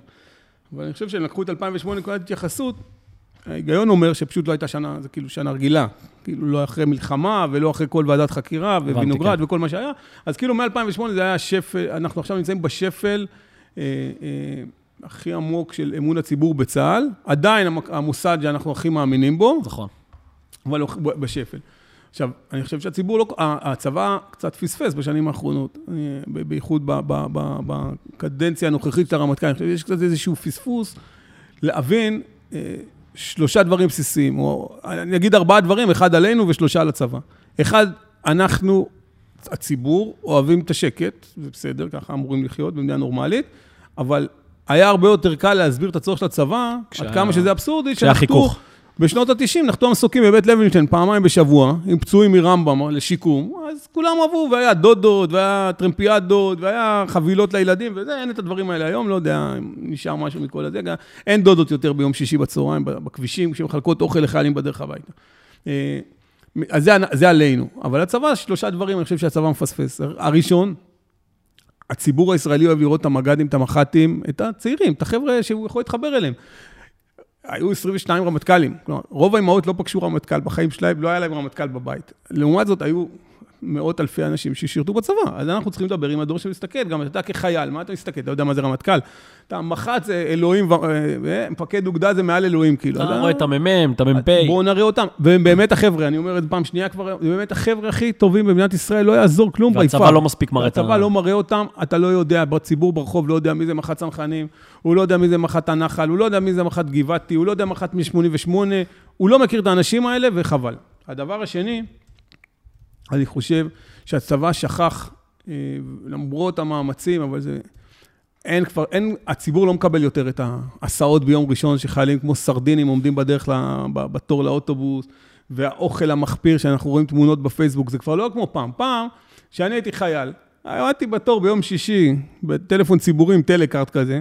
אבל אני חושב שהם לקחו את 2008 כנקודת התייחסות, ההיגיון אומר שפשוט לא הייתה שנה, זה כאילו שנה רגילה. כאילו לא אחרי מלחמה ולא אחרי כל ועדת חקירה ווינוגרד כן. וכל מה שהיה. אז כאילו מ-2008 זה היה שפל, אנחנו עכשיו נמצאים בשפל אה, אה, הכי עמוק של אמון הציבור בצה"ל. עדיין המוסד שאנחנו הכי מאמינים בו. נכון. אבל לא בשפל. עכשיו, אני חושב שהציבור לא... הצבא קצת פספס בשנים האחרונות, בייחוד בקדנציה הנוכחית של הרמטכ"ל. אני חושב שיש קצת איזשהו פספוס להבין אה, שלושה דברים בסיסיים, או אני אגיד ארבעה דברים, אחד עלינו ושלושה על הצבא. אחד, אנחנו, הציבור, אוהבים את השקט, זה בסדר, ככה אמורים לחיות במדינה נורמלית, אבל היה הרבה יותר קל להסביר את הצורך של הצבא, כשה... עד כמה שזה אבסורדי, שהיה חיכוך. בשנות ה-90 נחתו המסוקים בבית לוינשטיין פעמיים בשבוע, עם פצועים מרמב"ם לשיקום, אז כולם עברו, והיה דודות, והיה טרמפיאדות, והיה חבילות לילדים, וזה, אין את הדברים האלה היום, לא יודע אם נשאר משהו מכל הזה, אין דודות יותר ביום שישי בצהריים בכבישים, כשמחלקות אוכל לחיילים בדרך הביתה. אה, אז זה, זה עלינו. אבל הצבא, שלושה דברים, אני חושב שהצבא מפספס. הראשון, הציבור הישראלי אוהב לראות את המג"דים, את המח"טים, את הצעירים, את החבר'ה שהוא יכול להתחבר אליהם. היו 22 רמטכ"לים. כלומר, רוב האימהות לא פגשו רמטכ"ל בחיים שלהם, לא היה להם רמטכ"ל בבית. לעומת זאת, היו מאות אלפי אנשים ששירתו בצבא. אז אנחנו צריכים לדבר עם הדור שמסתכל, גם אתה כחייל, מה אתה מסתכל? אתה יודע מה זה רמטכ"ל? אתה מח"ט זה אלוהים, אה, מפקד אוגדה זה מעל אלוהים, כאילו. אתה רואה את המ"מ, את המ"פ. בואו נראה אותם. והם באמת החבר'ה, אני אומר את זה פעם שנייה כבר, הם באמת החבר'ה הכי טובים במדינת ישראל, לא יעזור כלום. והצבא לא מספיק מראה את ה... הצבא לא מראה אותם, אתה לא יודע, בציבור ברחוב לא יודע מי זה מח"ט צנחנים, הוא לא יודע מי זה מח"ט הנחל, הוא לא יודע מי זה מח"ט גבעתי, הוא לא יודע מח"ט מ-88, הוא לא מכיר את האנשים האלה, וחבל. הדבר השני, אני חושב שהצבא שכח, אה, למרות המאמצים, אבל זה... אין כבר, אין, הציבור לא מקבל יותר את ההסעות ביום ראשון, שחיילים כמו סרדינים עומדים בדרך, לה, בתור לאוטובוס, והאוכל המחפיר, שאנחנו רואים תמונות בפייסבוק, זה כבר לא כמו פעם. פעם, כשאני הייתי חייל, עמדתי בתור ביום שישי, בטלפון ציבורי עם טלקארט כזה,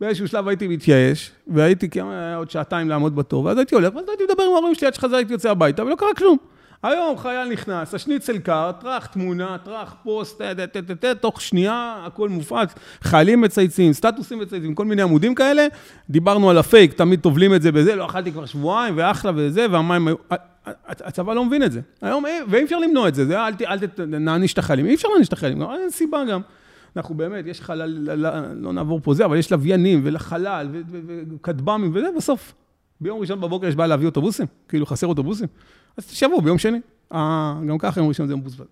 באיזשהו שלב הייתי מתייאש, והייתי כמה, עוד שעתיים לעמוד בתור, ואז הייתי הולך, ואז הייתי מדבר עם ההורים שלי עד שחזר הייתי יוצא הביתה, ולא קרה כלום. היום חייל נכנס, השניצל קר, טראח תמונה, טראח פוסט, תוך שנייה הכל מופץ, חיילים מצייצים, סטטוסים מצייצים, כל מיני עמודים כאלה. דיברנו על הפייק, תמיד טובלים את זה בזה, לא אכלתי כבר שבועיים, ואחלה וזה, והמים היו... הצבא לא מבין את זה. היום, ואי אפשר למנוע את זה, זה אל, אל נעניש את החיילים, אי אפשר להעניש את החיילים, אין סיבה גם. אנחנו באמת, יש חלל, לא נעבור פה זה, אבל יש לוויינים ולחלל וכטב"מים וזה, בסוף, ביום ראשון בבוקר יש בעיה להביא אוטובוסים, כאילו חסר אוטובוסים. אז תשבו ביום שני. גם ככה יום ראשון זה מבוזבז.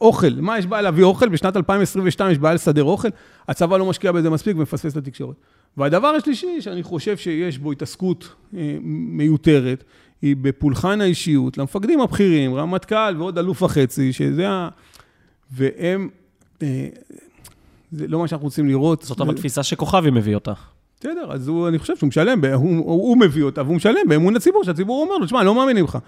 אוכל, מה יש בעיה להביא אוכל? בשנת 2022 יש בעיה לסדר אוכל, הצבא לא משקיע בזה מספיק ומפספס את התקשורת. והדבר השלישי, שאני חושב שיש בו התעסקות אה, מיותרת, היא בפולחן האישיות למפקדים הבכירים, רמטכ"ל ועוד אלוף וחצי, שזה ה... והם... אה, זה לא מה שאנחנו רוצים לראות. זאת אבל תפיסה שכוכבי מביא אותה. בסדר, אז הוא, אני חושב שהוא משלם, הוא, הוא מביא אותה והוא משלם באמון הציבור, שהציבור אומר לו, תשמע, אני לא מאמינים לך.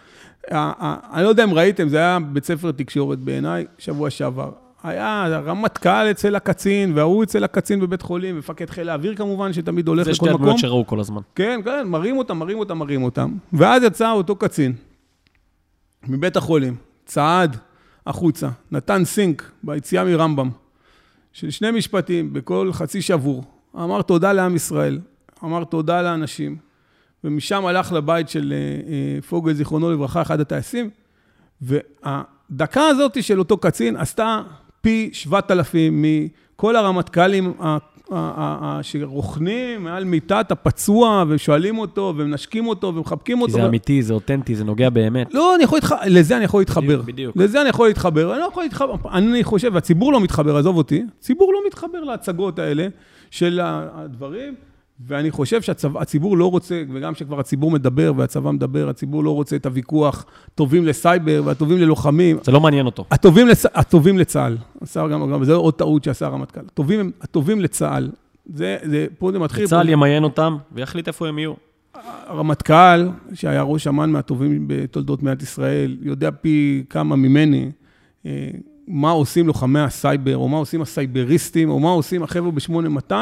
אני לא יודע אם ראיתם, זה היה בית ספר תקשורת בעיניי, שבוע שעבר. היה רמטכ"ל אצל הקצין, וההוא אצל הקצין בבית חולים, מפקד חיל האוויר כמובן, שתמיד הולך לכל מקום. זה שתי הדמויות שראו כל הזמן. כן, כן, מראים אותם, מראים אותם, מראים אותם. ואז יצא אותו קצין מבית החולים, צעד החוצה, נתן סינק ביציאה מרמב"ם, של שני משפטים בכל חצי שבור. אמר תודה לעם ישראל, אמר תודה לאנשים, ומשם הלך לבית של אה, אה, פוגל, זיכרונו לברכה, אחד הטייסים, והדקה הזאת של אותו קצין עשתה פי 7,000 מכל הרמטכ"לים שרוכנים מעל מיטת הפצוע, ושואלים אותו, ומנשקים אותו, ומחבקים אותו. כי זה אמיתי, זה אותנטי, זה נוגע באמת. לא, אני יכול להתחבר, לזה אני יכול להתחבר. בדיוק. לזה אני יכול להתחבר. אני לא יכול להתחבר, אני חושב, והציבור לא מתחבר, עזוב אותי, הציבור לא מתחבר להצגות האלה. של הדברים, ואני חושב שהציבור לא רוצה, וגם כשכבר הציבור מדבר והצבא מדבר, הציבור לא רוצה את הוויכוח טובים לסייבר והטובים ללוחמים. זה לא מעניין אותו. הטובים, לצ... הטובים לצה"ל. השר גם, גם, זו עוד טעות שעשה הרמטכ"ל. הטובים, הטובים לצה"ל. זה, זה, פה זה מתחיל. צה"ל ימיין אותם ויחליט איפה הם יהיו. הרמטכ"ל, שהיה ראש אמ"ן מהטובים בתולדות מדינת ישראל, יודע פי כמה ממני. אה, מה עושים לוחמי הסייבר, או מה עושים הסייבריסטים, או מה עושים החבר'ה ב-8200,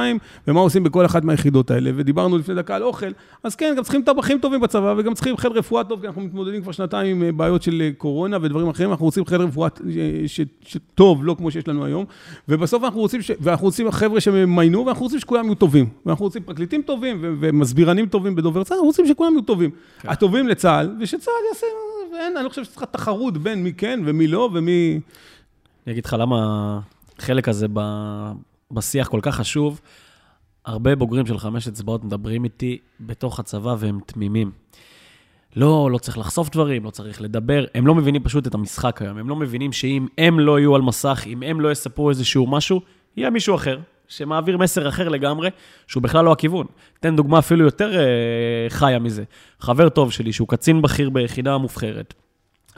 ומה עושים בכל אחת מהיחידות האלה. ודיברנו לפני דקה על אוכל, אז כן, גם צריכים טבחים טובים בצבא, וגם צריכים חיל רפואה טוב, כי אנחנו מתמודדים כבר שנתיים עם אה, בעיות של אה, קורונה ודברים אחרים, אנחנו רוצים חיל רפואה שטוב, לא כמו שיש לנו היום, ובסוף אנחנו רוצים, ש... ואנחנו רוצים חבר'ה שמיינו, ואנחנו רוצים שכולם יהיו טובים. ואנחנו רוצים פרקליטים טובים, ו... ומסבירנים טובים בדובר צה"ל, אנחנו רוצים שכולם יהיו טובים. כן. הטובים לצה"ל, ושצה"ל יעשה, ואין, אני לא חושב שצריכה תחרות בין מי כן ומי לא ומי... אני אגיד לך למה החלק הזה ב, בשיח כל כך חשוב. הרבה בוגרים של חמש אצבעות מדברים איתי בתוך הצבא והם תמימים. לא, לא צריך לחשוף דברים, לא צריך לדבר. הם לא מבינים פשוט את המשחק היום. הם לא מבינים שאם הם לא יהיו על מסך, אם הם לא יספרו איזשהו משהו, יהיה מישהו אחר, שמעביר מסר אחר לגמרי, שהוא בכלל לא הכיוון. אתן דוגמה אפילו יותר אה, חיה מזה. חבר טוב שלי, שהוא קצין בכיר ביחידה המובחרת,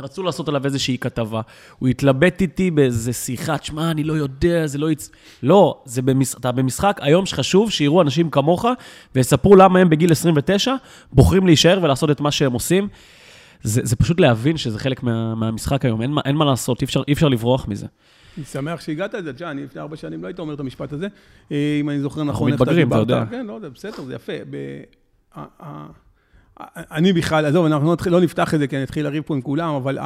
רצו לעשות עליו איזושהי כתבה. הוא התלבט איתי באיזה שיחה, תשמע, אני לא יודע, זה לא יצ... לא, זה במש... אתה במשחק, היום שחשוב שיראו אנשים כמוך ויספרו למה הם בגיל 29 בוחרים להישאר ולעשות את מה שהם עושים. זה, זה פשוט להבין שזה חלק מה, מהמשחק היום, אין, אין מה לעשות, אי אפשר, אי אפשר לברוח מזה. אני שמח שהגעת לזה, תשמע, אני לפני ארבע שנים לא היית אומר את המשפט הזה, אה, אם אני זוכר נכון. אנחנו מתבגרים, אתה יודע. כן, לא יודע, בסדר, זה יפה. אני בכלל, עזוב, אנחנו לא, לא נפתח את זה, כי אני אתחיל לריב פה עם כולם, אבל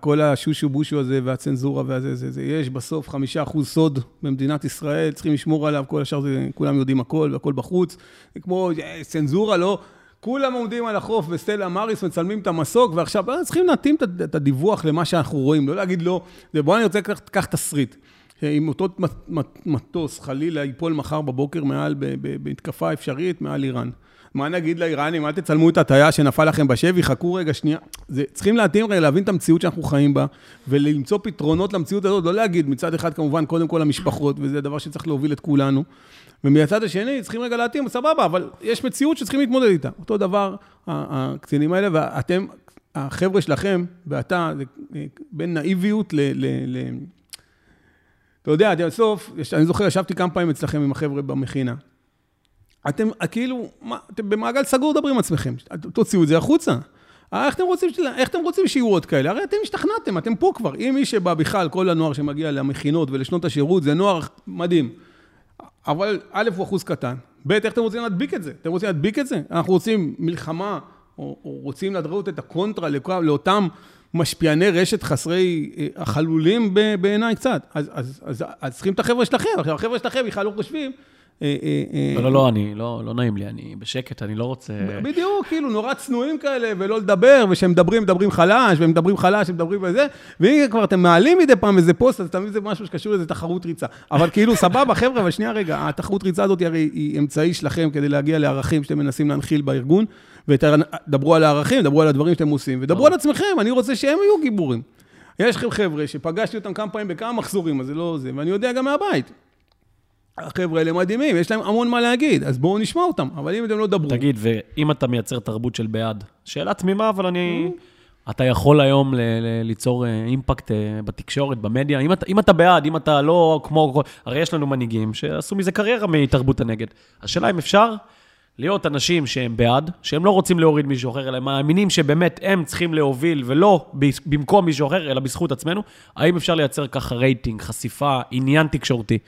כל השושו בושו הזה והצנזורה והזה, זה, זה, יש בסוף חמישה אחוז סוד במדינת ישראל, צריכים לשמור עליו, כל השאר זה, כולם יודעים הכל והכל בחוץ. זה כמו אה, צנזורה, לא... כולם עומדים על החוף בסטלה מריס, מצלמים את המסוק, ועכשיו אה, צריכים להתאים את הדיווח למה שאנחנו רואים, לא להגיד לא, בוא אני רוצה לקח תסריט. אם אותו מטוס חלילה ייפול מחר בבוקר מעל, בהתקפה אפשרית מעל איראן. מה נגיד לאיראנים, אל תצלמו את הטייס שנפל לכם בשבי, חכו רגע, שנייה. זה, צריכים להתאים רגע, להבין את המציאות שאנחנו חיים בה, ולמצוא פתרונות למציאות הזאת, לא להגיד, מצד אחד כמובן, קודם כל המשפחות, וזה דבר שצריך להוביל את כולנו. ומהצד השני, צריכים רגע להתאים, סבבה, אבל יש מציאות שצריכים להתמודד איתה. אותו דבר, הקצינים האלה, ואתם, החבר'ה שלכם, ואתה, אה, בין נאיביות ל... ל, ל אתה יודע, בסוף, אני זוכר, ישבתי כמה פעמים אצלכם עם החבר'ה במכינה. אתם כאילו, מה, אתם במעגל סגור מדברים עם עצמכם, תוציאו את זה החוצה. איך אתם, רוצים, איך אתם רוצים שיהיו עוד כאלה? הרי אתם השתכנעתם, אתם פה כבר. אם מי שבא בכלל, כל הנוער שמגיע למכינות ולשנות השירות, זה נוער מדהים. אבל א' הוא אחוז קטן, ב', איך אתם רוצים להדביק את זה? אתם רוצים להדביק את זה? אנחנו רוצים מלחמה, או, או רוצים להראות את הקונטרה לאותם משפיעני רשת חסרי אה, החלולים בעיניי קצת. אז, אז, אז, אז צריכים את החבר'ה שלכם. החבר'ה שלכם בכלל לא חושבים אה, אה, לא, לא, לא, אני, לא, לא נעים לי, אני בשקט, אני לא רוצה... בדיוק, כאילו, נורא צנועים כאלה, ולא לדבר, וכשהם מדברים, מדברים חלש, והם מדברים חלש, הם מדברים וזה, ואם כבר אתם מעלים מדי פעם איזה פוסט, אז תמיד זה משהו שקשור לאיזה תחרות ריצה. אבל כאילו, סבבה, חבר'ה, אבל שנייה רגע, התחרות ריצה הזאת הרי היא אמצעי שלכם כדי להגיע לערכים שאתם מנסים להנחיל בארגון, ודברו על הערכים, דברו על הדברים שאתם עושים, ודברו על עצמכם, אני רוצה שהם יהיו גיבורים. יש לכם חבר'ה שפגשתי אותם כמה פעמים בכמה מחזורים, אז זה לא זה, ואני יודע גם מהבית. החבר'ה האלה מדהימים, יש להם המון מה להגיד, אז בואו נשמע אותם, אבל אם אתם לא דברו... תגיד, ואם אתה מייצר תרבות של בעד, שאלה תמימה, אבל אני... אתה יכול היום ל- ל- ליצור אה, אימפקט אה, בתקשורת, במדיה, אם אתה, אם אתה בעד, אם אתה לא כמו... הרי יש לנו מנהיגים שעשו מזה קריירה מתרבות הנגד. השאלה אם אפשר להיות אנשים שהם בעד, שהם לא רוצים להוריד מישהו אחר, אלא מאמינים שבאמת הם צריכים להוביל, ולא במקום מישהו אחר, אלא בזכות עצמנו, האם אפשר לייצר ככה רייטינג, חשיפה, עניין תקשורתי?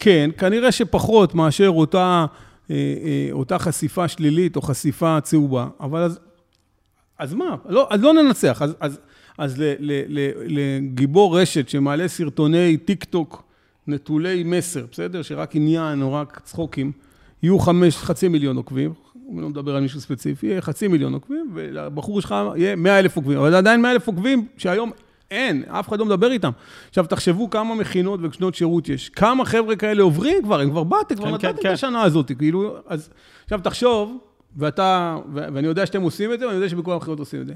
כן, כנראה שפחות מאשר אותה, אה, אה, אותה חשיפה שלילית או חשיפה צהובה, אבל אז, אז מה? לא, אז לא ננצח. אז, אז, אז לגיבור רשת שמעלה סרטוני טיק טוק נטולי מסר, בסדר? שרק עניין או רק צחוקים, יהיו חמש, חצי מיליון עוקבים, אני לא מדבר על מישהו ספציפי, יהיה חצי מיליון עוקבים, ולבחור שלך יהיה מאה אלף עוקבים, אבל עדיין מאה אלף עוקבים שהיום אין, אף אחד לא מדבר איתם. עכשיו, תחשבו כמה מכינות ושנות שירות יש. כמה חבר'ה כאלה עוברים כבר, הם כבר באתם, כבר כן, נתתם כן, את כן. השנה הזאת, כאילו, אז... עכשיו, תחשוב, ואתה, ואני יודע שאתם עושים את זה, ואני יודע שבכל המכינות עושים את זה.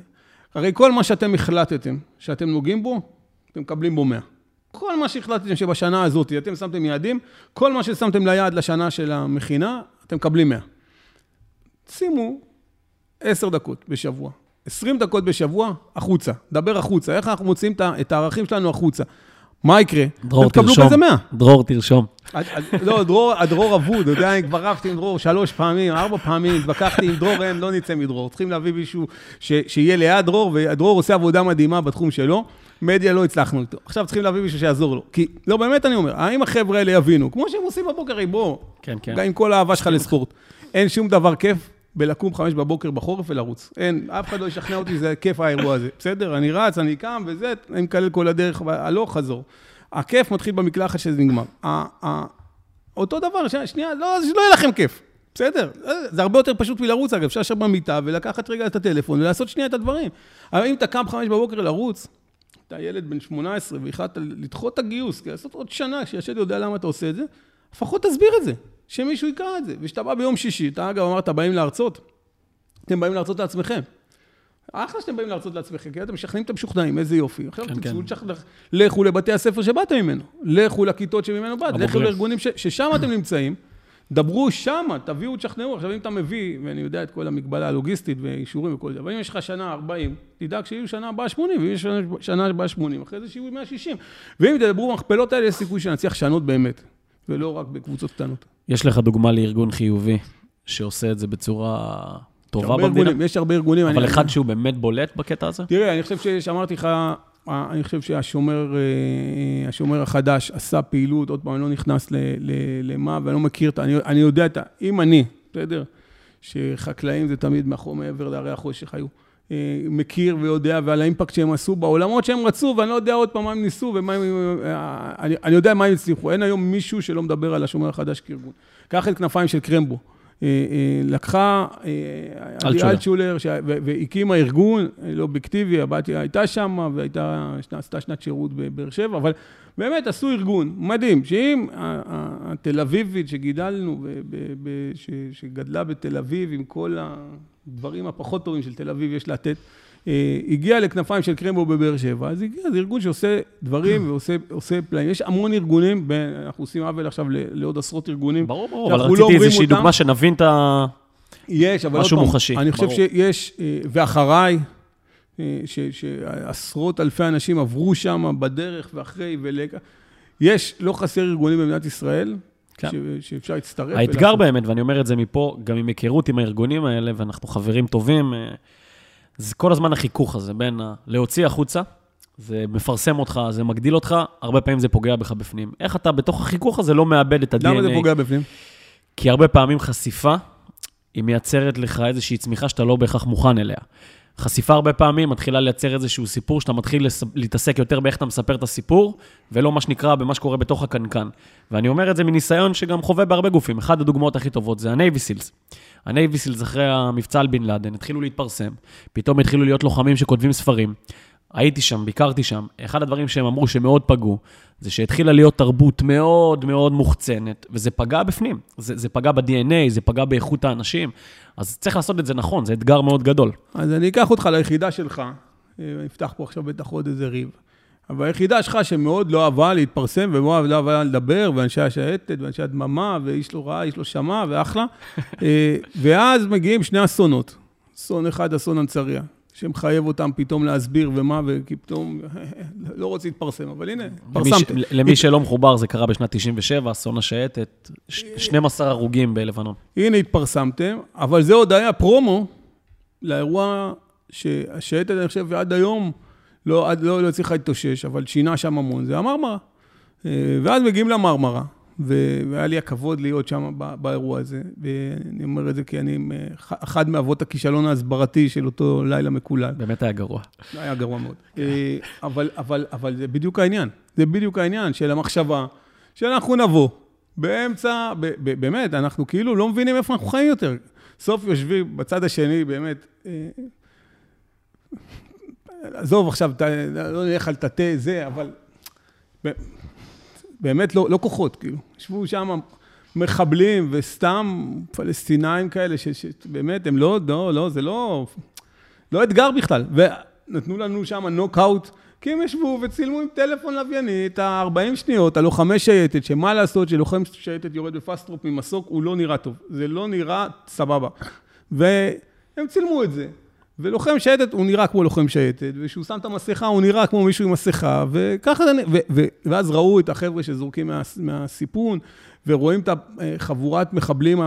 הרי כל מה שאתם החלטתם, שאתם נוגעים בו, אתם מקבלים בו 100. כל מה שהחלטתם שבשנה הזאת אתם שמתם יעדים, כל מה ששמתם ליעד לשנה של המכינה, אתם מקבלים 100. שימו 10 דקות בשבוע. 20 דקות בשבוע, החוצה. דבר החוצה. איך אנחנו מוציאים את הערכים שלנו החוצה? מה יקרה? דרור, תרשום. בזה 100. דרור, תרשום. לא, דרור, הדרור אבוד, אתה יודע, אני כבר רבתי עם דרור שלוש פעמים, ארבע פעמים, התווכחתי עם דרור, אין, לא נצא מדרור. צריכים להביא מישהו שיהיה ליד דרור, ודרור עושה עבודה מדהימה בתחום שלו. מדיה לא הצלחנו איתו. עכשיו צריכים להביא מישהו שיעזור לו. כי, לא, באמת אני אומר, האם החבר'ה האלה יבינו, כמו שהם עושים בבוקר, בוא, כן, כן. עם כל האהבה שלך לספורט. אין שום דבר כיף בלקום חמש בבוקר בחורף ולרוץ. אין, אף אחד לא ישכנע אותי, זה כיף האירוע הזה. בסדר, אני רץ, אני קם וזה, אני מקלל כל הדרך, הלוך חזור. הכיף מתחיל במקלחת שזה נגמר. אותו דבר, שנייה, לא, שלא יהיה לכם כיף. בסדר, זה הרבה יותר פשוט מלרוץ, אגב, אפשר לשבת במיטה ולקחת רגע את הטלפון ולעשות שנייה את הדברים. אבל אם אתה קם חמש בבוקר לרוץ, אתה ילד בן 18 והחלטת לדחות את הגיוס, כי לעשות עוד שנה, כשישד יודע למה אתה עושה את זה, לפחות תסביר את זה. שמישהו יקרא את זה. וכשאתה בא ביום שישי, אתה אגב אמרת, באים להרצות, אתם באים להרצות לעצמכם. אחלה שאתם באים להרצות לעצמכם, כי אתם משכנעים את המשוכנעים, איזה יופי. עכשיו כן, תצאו, כן. לכו לבתי הספר שבאתם ממנו, לכו לכיתות שממנו באת, לכו לארגונים ש, ששם אתם נמצאים, דברו שמה, תביאו, תשכנעו. עכשיו, אם אתה מביא, ואני יודע את כל המגבלה הלוגיסטית ואישורים וכל זה, אבל אם יש לך שנה 40, תדאג שיהיו שנה הבאה 80, ואם יש שנה הבאה 80, אחרי זה שיהיו 160. ואם תדברו במכפלות האלה, יש סיכוי שנצליח לשנות באמת, ולא רק בקבוצות קטנות. יש לך דוגמה לארגון חיובי שעושה את זה בצורה טובה במדינה? ארגונים, יש הרבה ארגונים. אבל אני, אחד שהוא באמת בולט בקטע הזה? תראה, אני חושב שאמרתי לך, אני חושב שהשומר אה, השומר החדש עשה פעילות, עוד פעם, אני לא נכנס למה, ואני לא מכיר את ה... אני, אני יודע את ה... אם אני, בסדר, שחקלאים זה תמיד מאחור מעבר להרי החושך היו. אה, מכיר ויודע, ועל האימפקט שהם עשו בעולמות שהם רצו, ואני לא יודע עוד פעם מה הם ניסו ומה הם... אה, אני, אני יודע מה הם הצליחו. אין היום מישהו שלא מדבר על השומר החדש כארגון. קח את כנפיים של קרמבו. אה, לקחה עדי אלטשולר והקימה ארגון, לא אובייקטיבי, הבתיה הייתה שם והייתה, עשתה שנת שירות בבאר שבע, אבל באמת עשו ארגון מדהים, שאם התל אביבית שגידלנו, שגדלה בתל אביב עם כל הדברים הפחות טובים של תל אביב יש לתת, אה, הגיע לכנפיים של קרמבו בבאר שבע, אז הגיע, זה ארגון שעושה דברים [CLEARS THROAT] ועושה פלאים. יש המון ארגונים, אנחנו עושים עוול עכשיו לעוד עשרות ארגונים. ברור, ברור, אבל לא רציתי איזושהי דוגמה שנבין את ה... יש, אבל משהו מוחשי. אני חושב שיש, אה, ואחריי, אה, שעשרות אלפי אנשים עברו שם בדרך ואחרי ולקה. יש, לא חסר ארגונים במדינת ישראל, כן. שאפשר להצטרף. האתגר באמת, ואני אומר את זה מפה, גם עם היכרות עם הארגונים האלה, ואנחנו חברים טובים, זה כל הזמן החיכוך הזה בין ה... להוציא החוצה, זה מפרסם אותך, זה מגדיל אותך, הרבה פעמים זה פוגע בך בפנים. איך אתה בתוך החיכוך הזה לא מאבד את ה-DNA? למה זה פוגע בפנים? כי הרבה פעמים חשיפה, היא מייצרת לך איזושהי צמיחה שאתה לא בהכרח מוכן אליה. חשיפה הרבה פעמים מתחילה לייצר איזשהו סיפור, שאתה מתחיל לס... להתעסק יותר באיך אתה מספר את הסיפור, ולא מה שנקרא במה שקורה בתוך הקנקן. ואני אומר את זה מניסיון שגם חווה בהרבה גופים. אחת הדוגמאות הכי טובות זה ה Navy SEALs. ה Navy SEALs אחרי המבצע על בן לאדן התחילו להתפרסם, פתאום התחילו להיות לוחמים שכותבים ספרים. הייתי שם, ביקרתי שם. אחד הדברים שהם אמרו שמאוד פגעו, זה שהתחילה להיות תרבות מאוד מאוד מוחצנת, וזה פגע בפנים. זה, זה פגע ב-DNA, זה פגע באיכות האנשים. אז צריך לעשות את זה נכון, זה אתגר מאוד גדול. אז אני אקח אותך ליחידה שלך, אני אפתח פה עכשיו בטח עוד איזה ריב. אבל היחידה שלך שמאוד לא אהבה להתפרסם ומאוד לא אהבה לדבר, ואנשי השייטת ואנשי הדממה, ואיש לא ראה, איש לא שמע, ואחלה. [LAUGHS] אה, ואז מגיעים שני אסונות. אסון אחד, אסון אנצריה. שמחייב אותם פתאום להסביר ומה, וכי פתאום [LAUGHS] לא רוצה להתפרסם, אבל הנה, פרסמתם. למי שלא מחובר, זה קרה בשנת 97, אסון השייטת, 12 הרוגים בלבנון. הנה, התפרסמתם, אבל זה עוד היה פרומו לאירוע שהשייטת, אני חושב, עד היום לא, לא, לא הצליחה להתאושש, אבל שינה שם המון, זה המרמרה. אה, ואז מגיעים למרמרה. והיה לי הכבוד להיות שם באירוע הזה. ואני אומר את זה כי אני אחד מאבות הכישלון ההסברתי של אותו לילה מקולל. באמת היה גרוע. היה גרוע מאוד. אה, אבל, אבל, אבל זה בדיוק העניין. זה בדיוק העניין של המחשבה, שאנחנו נבוא באמצע, באמת, אנחנו כאילו לא מבינים איפה אנחנו חיים יותר. סוף יושבים בצד השני, באמת, אה, עזוב עכשיו, לא נלך על תתי זה, אבל באמת לא, לא כוחות, כאילו. ישבו שם מחבלים וסתם פלסטינאים כאלה, שבאמת, הם לא, לא, לא, זה לא, לא אתגר בכלל. ונתנו לנו שם נוקאוט, כי הם ישבו וצילמו עם טלפון לווייני את ה-40 שניות, הלוחמי שייטת, שמה לעשות שלוחם שייטת יורד ב fast rope ממסוק, הוא לא נראה טוב. זה לא נראה סבבה. והם צילמו את זה. ולוחם שייטת, הוא נראה כמו לוחם שייטת, וכשהוא שם את המסכה, הוא נראה כמו מישהו עם מסכה, וככה, ו, ו, ואז ראו את החבר'ה שזורקים מה, מהסיפון, ורואים את החבורת מחבלים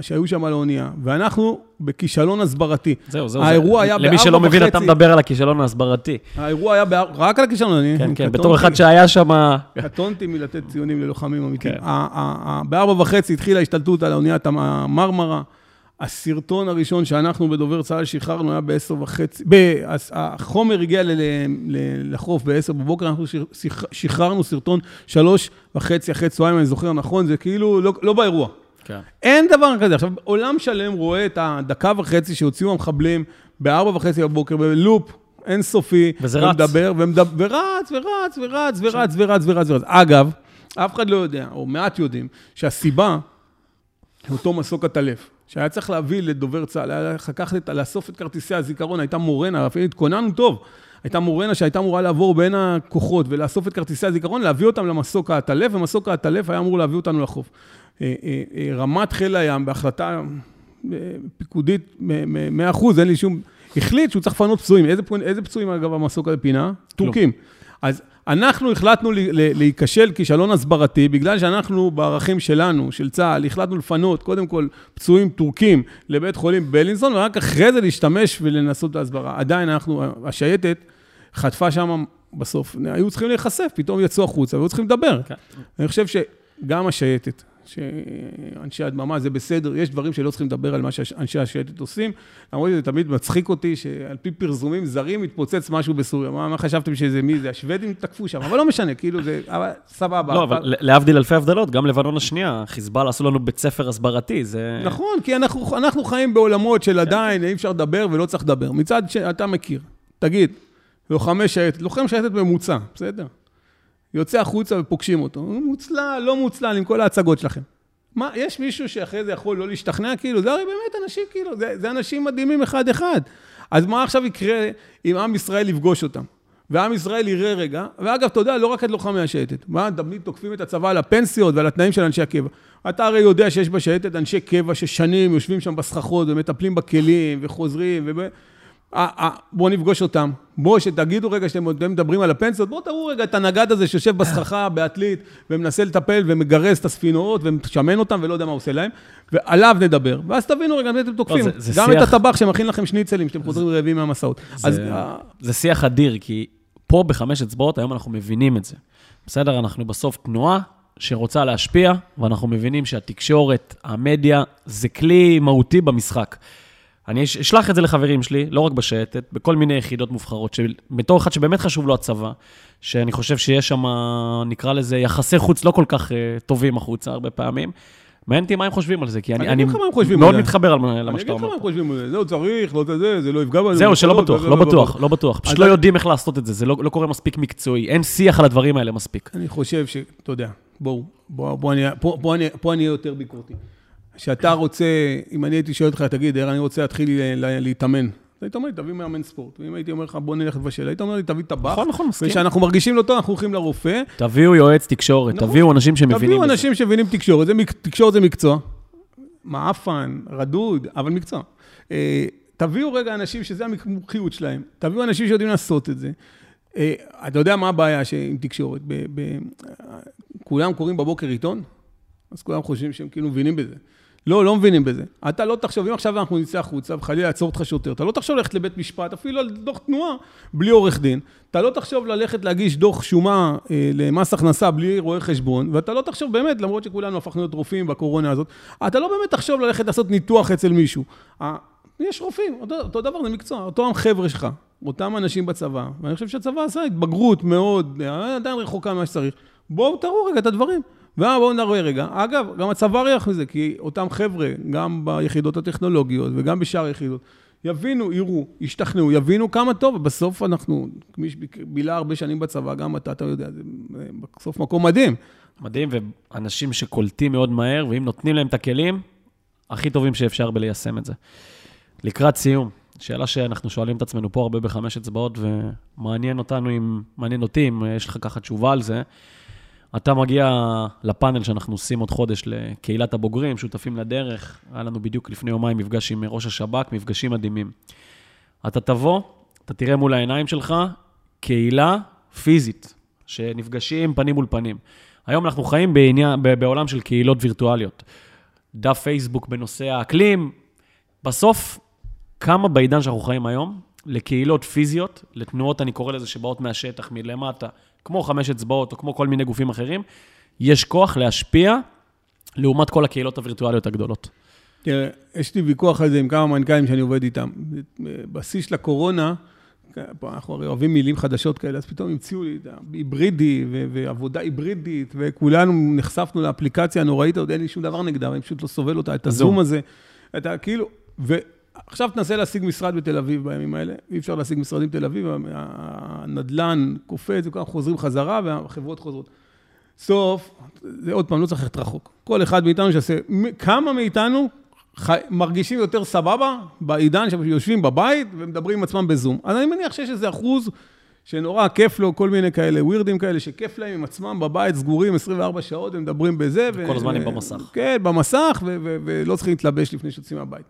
שהיו שם על האונייה, ואנחנו בכישלון הסברתי. זהו, זהו. האירוע זה, היה בארבע וחצי. למי שלא מבין, אתה מדבר על הכישלון ההסברתי. האירוע היה באר... רק על הכישלון, אני... כן, כן, בתור אחד שהיה שם... קטונתי מלתת ציונים ללוחמים אמיתיים. כן. בארבע וחצי התחילה ההשתלטות על האוניית המרמרה. הסרטון הראשון שאנחנו בדובר צה"ל שחררנו היה בעשר וחצי, החומר הגיע לחוף בעשר בבוקר, אנחנו שחררנו סרטון שלוש וחצי אחרי צהריים, אני זוכר נכון, זה כאילו לא, לא באירוע. כן. אין דבר כזה. עכשיו, עולם שלם רואה את הדקה וחצי שהוציאו המחבלים בארבע וחצי בבוקר, בלופ אינסופי. וזה רץ. ומדבר, ומדבר, ורץ, ורץ, ורץ, ורץ, ורץ, ורץ, ורץ. אגב, אף אחד לא יודע, או מעט יודעים, שהסיבה, אותו מסוק הטלף. שהיה צריך להביא לדובר צה"ל, היה צריך לקחת, לאסוף את כרטיסי הזיכרון, הייתה מורנה, אפילו התכוננו טוב. הייתה מורנה שהייתה אמורה לעבור בין הכוחות ולאסוף את כרטיסי הזיכרון, להביא אותם למסוק העטלף, ומסוק העטלף היה אמור להביא אותנו לחוף. אה, אה, רמת חיל הים, בהחלטה פיקודית, 100 אחוז, אין לי שום... החליט שהוא צריך לפנות פצועים. איזה, איזה פצועים, אגב, המסוק הזה פינה? טורקים. אז אנחנו החלטנו להיכשל כישלון הסברתי, בגלל שאנחנו בערכים שלנו, של צה"ל, החלטנו לפנות קודם כל פצועים טורקים לבית חולים בלינסון, ורק אחרי זה להשתמש ולנסות את ההסברה. עדיין אנחנו, השייטת חטפה שם בסוף, היו צריכים להיחשף, פתאום יצאו החוצה והיו צריכים לדבר. כן. אני חושב שגם השייטת, שאנשי הדממה זה בסדר, יש דברים שלא צריכים לדבר על מה שאנשי השייטת עושים, למרות שזה תמיד מצחיק אותי שעל פי פרזומים זרים מתפוצץ משהו בסוריה. מה, מה חשבתם שזה מי זה? השוודים תקפו שם, אבל לא משנה, כאילו זה, אבל סבבה. לא, אבל, אבל להבדיל אלפי הבדלות, גם לבנון השנייה, חיזבאללה עשו לנו בית ספר הסברתי, זה... נכון, כי אנחנו, אנחנו חיים בעולמות של עדיין אי אפשר לדבר ולא צריך לדבר. מצד שאתה מכיר, תגיד, לוחמי שייטת, לוחם שייטת ממוצע, בסדר? יוצא החוצה ופוגשים אותו. מוצלל, לא מוצלל, עם כל ההצגות שלכם. מה, יש מישהו שאחרי זה יכול לא להשתכנע? כאילו, זה הרי באמת אנשים, כאילו, זה, זה אנשים מדהימים אחד-אחד. אז מה עכשיו יקרה אם עם ישראל יפגוש אותם? ועם ישראל יראה רגע, ואגב, אתה יודע, לא רק את לוחמי השייטת. מה, תמיד תוקפים את הצבא על הפנסיות ועל התנאים של אנשי הקבע. אתה הרי יודע שיש בשייטת אנשי קבע ששנים יושבים שם בסככות ומטפלים בכלים וחוזרים, וב... אה, אה, בואו נפגוש אותם. בואו, שתגידו רגע שאתם מדברים על הפנסיות, בואו תראו רגע את הנגד הזה שיושב בסככה בעתלית ומנסה לטפל ומגרס את הספינות ומשמן אותם ולא יודע מה עושה להם, ועליו נדבר. ואז תבינו רגע, אתם תוקפים. גם את הטבח שמכין לכם שניצלים, שאתם חוזרים רעבים מהמסעות. זה שיח אדיר, כי פה בחמש אצבעות, היום אנחנו מבינים את זה. בסדר, אנחנו בסוף תנועה שרוצה להשפיע, ואנחנו מבינים שהתקשורת, המדיה, זה כלי מהותי במשחק. אני אשלח את זה לחברים שלי, לא רק בשייטת, בכל מיני יחידות מובחרות, שבתור אחד שבאמת חשוב לו הצבא, שאני חושב שיש שם, נקרא לזה, יחסי חוץ לא כל כך uh, טובים החוצה הרבה פעמים. מעניין אותי מה הם חושבים על זה, כי אני, אני מאוד מתחבר על מה שאתה אומר. אני אגיד לך מה הם חושבים על זה, זה לא צריך, לא זה, זה לא יפגע בנו. זהו, שלא בטוח, לא בטוח, לא בטוח. פשוט לא יודעים איך לעשות את זה, זה לא, לא קורה מספיק מקצועי, אין שיח על הדברים האלה מספיק. אני חושב ש... אתה יודע, בואו, בואו אני אהיה יותר ביקורתי. שאתה רוצה, אם אני הייתי שואל אותך, תגיד, אני רוצה להתחיל להתאמן. היית אומר לי, תביא מאמן ספורט. ואם הייתי אומר לך, בוא נלך לבשל, היית אומר לי, תביא טבח. נכון, נכון, מסכים. וכשאנחנו מרגישים לא טוב, אנחנו הולכים לרופא. תביאו יועץ תקשורת, נכון. תביאו אנשים שמבינים בזה. תביאו אנשים שמבינים תקשורת. תקשורת זה מקצוע. מעפן, רדוד, אבל מקצוע. אה, תביאו רגע אנשים שזה המומחיות שלהם. תביאו אנשים שיודעים לעשות את זה. אה, אתה יודע מה הבעיה עם תקשורת? כולם קוראים בבוקר עיתון, אז כולם חושבים שהם כאילו מבינים בזה. לא, לא מבינים בזה. אתה לא תחשוב, אם עכשיו אנחנו נצא החוצה וחלילה יעצור אותך שוטר, אתה לא תחשוב ללכת לבית משפט, אפילו על דוח תנועה, בלי עורך דין. אתה לא תחשוב ללכת להגיש דוח שומה אה, למס הכנסה בלי רואה חשבון, ואתה לא תחשוב באמת, למרות שכולנו הפכנו להיות רופאים בקורונה הזאת, אתה לא באמת תחשוב ללכת לעשות ניתוח אצל מישהו. אה, יש רופאים, אותו, אותו דבר, זה מקצוע, אותו החבר'ה שלך, אותם אנשים בצבא, ואני חושב שהצבא עשה התבגרות מאוד, אה, עדיין רחוקה ממה שצריך. בואו תראו רגע את הדברים. ובואו נראה רגע. אגב, גם הצבא ריח מזה, כי אותם חבר'ה, גם ביחידות הטכנולוגיות וגם בשאר היחידות, יבינו, יראו, ישתכנעו, יבינו כמה טוב, ובסוף אנחנו, מי שבילה הרבה שנים בצבא, גם אתה, אתה יודע, זה בסוף מקום מדהים. מדהים, ואנשים שקולטים מאוד מהר, ואם נותנים להם את הכלים, הכי טובים שאפשר בליישם את זה. לקראת סיום, שאלה שאנחנו שואלים את עצמנו פה הרבה בחמש אצבעות, ומעניין אותנו אם, מעניין אותי אם יש לך ככה תשובה על זה. אתה מגיע לפאנל שאנחנו עושים עוד חודש לקהילת הבוגרים, שותפים לדרך. היה לנו בדיוק לפני יומיים מפגש עם ראש השב"כ, מפגשים מדהימים. אתה תבוא, אתה תראה מול העיניים שלך קהילה פיזית, שנפגשים פנים מול פנים. היום אנחנו חיים בעניין, בעולם של קהילות וירטואליות. דף פייסבוק בנושא האקלים. בסוף, כמה בעידן שאנחנו חיים היום, לקהילות פיזיות, לתנועות, אני קורא לזה, שבאות מהשטח, מלמטה, כמו חמש אצבעות או כמו כל מיני גופים אחרים, יש כוח להשפיע לעומת כל הקהילות הווירטואליות הגדולות. תראה, יש לי ויכוח על זה עם כמה מנכ"לים שאני עובד איתם. בשיא של הקורונה, אנחנו הרי אוהבים מילים חדשות כאלה, אז פתאום המציאו לי את ההיברידי ועבודה היברידית, וכולנו נחשפנו לאפליקציה הנוראית, עוד אין לי שום דבר נגדה, אני פשוט לא סובל אותה, את הזום הזה. אתה כאילו, עכשיו תנסה להשיג משרד בתל אביב בימים האלה, אי אפשר להשיג משרדים בתל אביב, הנדלן קופץ, וכולם חוזרים חזרה והחברות חוזרות. סוף, זה עוד פעם, לא צריך ללכת רחוק. כל אחד מאיתנו שיעשה, כמה מאיתנו חי, מרגישים יותר סבבה בעידן שיושבים בבית ומדברים עם עצמם בזום. אז אני מניח שיש איזה אחוז שנורא כיף לו, כל מיני כאלה ווירדים כאלה, שכיף להם עם עצמם בבית, סגורים 24 שעות, הם מדברים בזה. כל הזמן הם במסך. כן, במסך, ולא צריכים להתלבש לפני שיוצאים מהבית.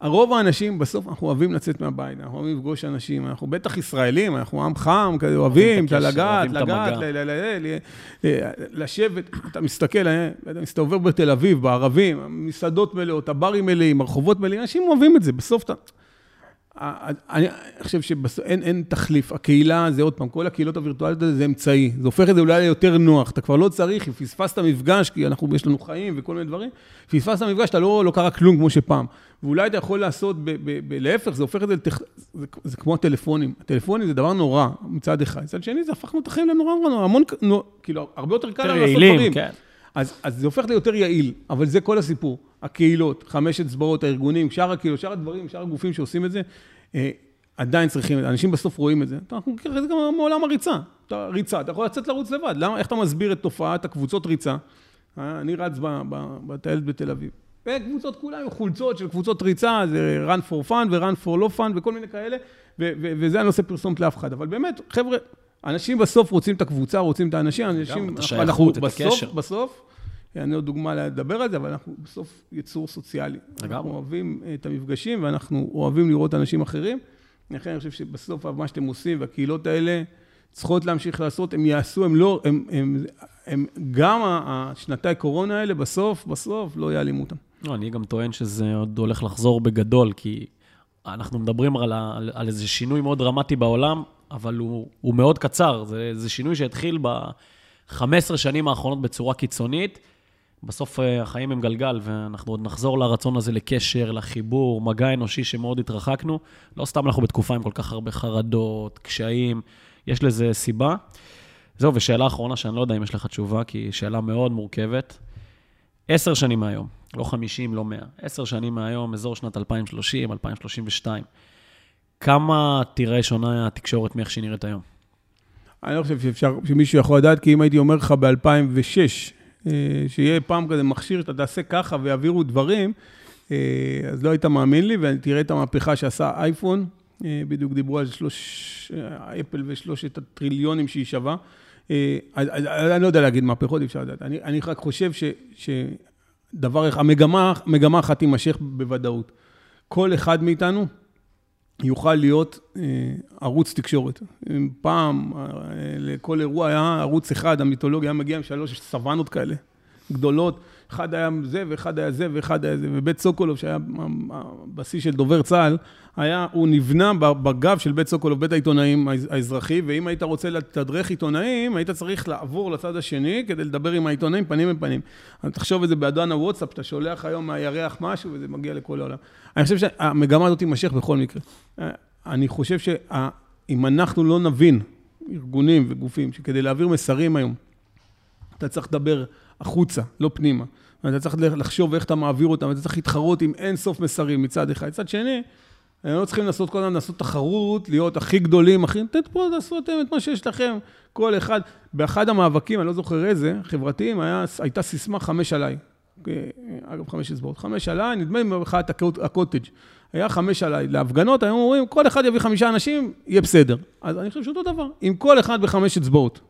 הרוב האנשים, בסוף אנחנו אוהבים לצאת מהבית, אנחנו אוהבים לפגוש אנשים, אנחנו בטח ישראלים, אנחנו עם חם, כזה אוהבים את הלגעת, לגעת, לשבת, אתה מסתכל, אתה מסתובב בתל אביב, בערבים, המסעדות מלאות, הברים מלאים, הרחובות מלאים, אנשים אוהבים את זה, בסוף אתה... אני חושב שאין תחליף. הקהילה, זה עוד פעם, כל הקהילות הווירטואליות האלה זה אמצעי. זה הופך את זה אולי ליותר נוח. אתה כבר לא צריך, אם פספסת מפגש, כי אנחנו, יש לנו חיים וכל מיני דברים, פספסת מפגש, אתה לא, לא קרה כלום כמו שפעם. ואולי אתה יכול לעשות, להפך, זה הופך את זה, לתכ... זה, זה כמו הטלפונים. הטלפונים זה דבר נורא מצד אחד. מצד שני, זה הפכנו את החיים לנורא נורא, המון, נו, כאילו, הרבה יותר קל לעשות דברים. כן. אז, אז זה הופך ליותר יעיל, אבל זה כל הסיפור. הקהילות, חמש אצבעות, הארגונים, שאר הקהילות, שאר הדברים, שאר הגופים שעושים את זה, אה, עדיין צריכים. אנשים בסוף רואים את זה. אנחנו מכירים את זה גם מעולם הריצה. אתה ריצה, אתה יכול לצאת לרוץ לבד. למה, איך אתה מסביר את תופעת הקבוצות ריצה? אה, אני רץ בטיילת בתל אביב. וקבוצות כולם עם חולצות של קבוצות ריצה, זה run for fun ו-run for לא fun וכל מיני כאלה, וזה אני לא עושה פרסומת לאף אחד. אבל באמת, חבר'ה, אנשים בסוף רוצים את הקבוצה, רוצים את האנשים, אנשים, אנחנו בסוף, בסוף, אני עוד דוגמה לדבר על זה, אבל אנחנו בסוף יצור סוציאלי. אנחנו אוהבים את המפגשים ואנחנו אוהבים לראות אנשים אחרים. לכן אני חושב שבסוף מה שאתם עושים, והקהילות האלה צריכות להמשיך לעשות, הם יעשו, הם לא, הם, הם, הם גם השנתיים קורונה האלה, בסוף, בסוף לא יעלימו אותם. לא, אני גם טוען שזה עוד הולך לחזור בגדול, כי אנחנו מדברים על, על, על איזה שינוי מאוד דרמטי בעולם, אבל הוא, הוא מאוד קצר. זה, זה שינוי שהתחיל ב-15 שנים האחרונות בצורה קיצונית. בסוף אה, החיים הם גלגל, ואנחנו עוד נחזור לרצון הזה לקשר, לחיבור, מגע אנושי שמאוד התרחקנו. לא סתם אנחנו בתקופה עם כל כך הרבה חרדות, קשיים, יש לזה סיבה. זהו, ושאלה אחרונה שאני לא יודע אם יש לך תשובה, כי היא שאלה מאוד מורכבת. עשר שנים מהיום, לא חמישים, לא מאה, עשר שנים מהיום, אזור שנת 2030, 2032, כמה תראה שונה התקשורת מאיך שהיא נראית היום? אני לא חושב שאפשר, שמישהו יכול לדעת, כי אם הייתי אומר לך ב-2006, אה, שיהיה פעם כזה מכשיר, אתה תעשה ככה ויעבירו דברים, אה, אז לא היית מאמין לי, ותראה את המהפכה שעשה אייפון, אה, בדיוק דיברו על שלוש, אפל ושלושת הטריליונים שהיא שווה. אני לא יודע להגיד מהפכות, אי אפשר לדעת. אני, אני רק חושב ש, שדבר אחד, המגמה, מגמה אחת תימשך בוודאות. כל אחד מאיתנו יוכל להיות ערוץ תקשורת. פעם, לכל אירוע היה ערוץ אחד, המיתולוגיה היה מגיע עם שלוש סוואנות כאלה, גדולות. אחד היה זה, ואחד היה זה, ואחד היה זה. ובית סוקולוב, שהיה הבסיס של דובר צה"ל, היה, הוא נבנה בגב של בית סוקולוב, בית העיתונאים האזרחי, ואם היית רוצה לתדרך עיתונאים, היית צריך לעבור לצד השני כדי לדבר עם העיתונאים פנים אל פנים. אז תחשוב את זה באדון הוואטסאפ, אתה שולח היום מהירח משהו, וזה מגיע לכל העולם. אני חושב שהמגמה הזאת תימשך בכל מקרה. אני חושב שאם אנחנו לא נבין, ארגונים וגופים, שכדי להעביר מסרים היום, אתה צריך לדבר החוצה, לא פנימה. ואתה צריך לחשוב איך אתה מעביר אותם, ואתה צריך להתחרות עם אין סוף מסרים מצד אחד. מצד שני, הם לא צריכים לעשות כל הזמן, לעשות תחרות, להיות הכי גדולים, הכי... תת פה, תעשו אתם את מה שיש לכם, כל אחד. באחד המאבקים, אני לא זוכר איזה, חברתיים, היה, הייתה סיסמה חמש עליי. אגב, חמש אצבעות. חמש עליי, נדמה לי במחאת הקוטג'. היה חמש עליי. להפגנות, היום אומרים, כל אחד יביא חמישה אנשים, יהיה בסדר. אז אני חושב שאותו דבר. אם כל אחד בחמש אצבעות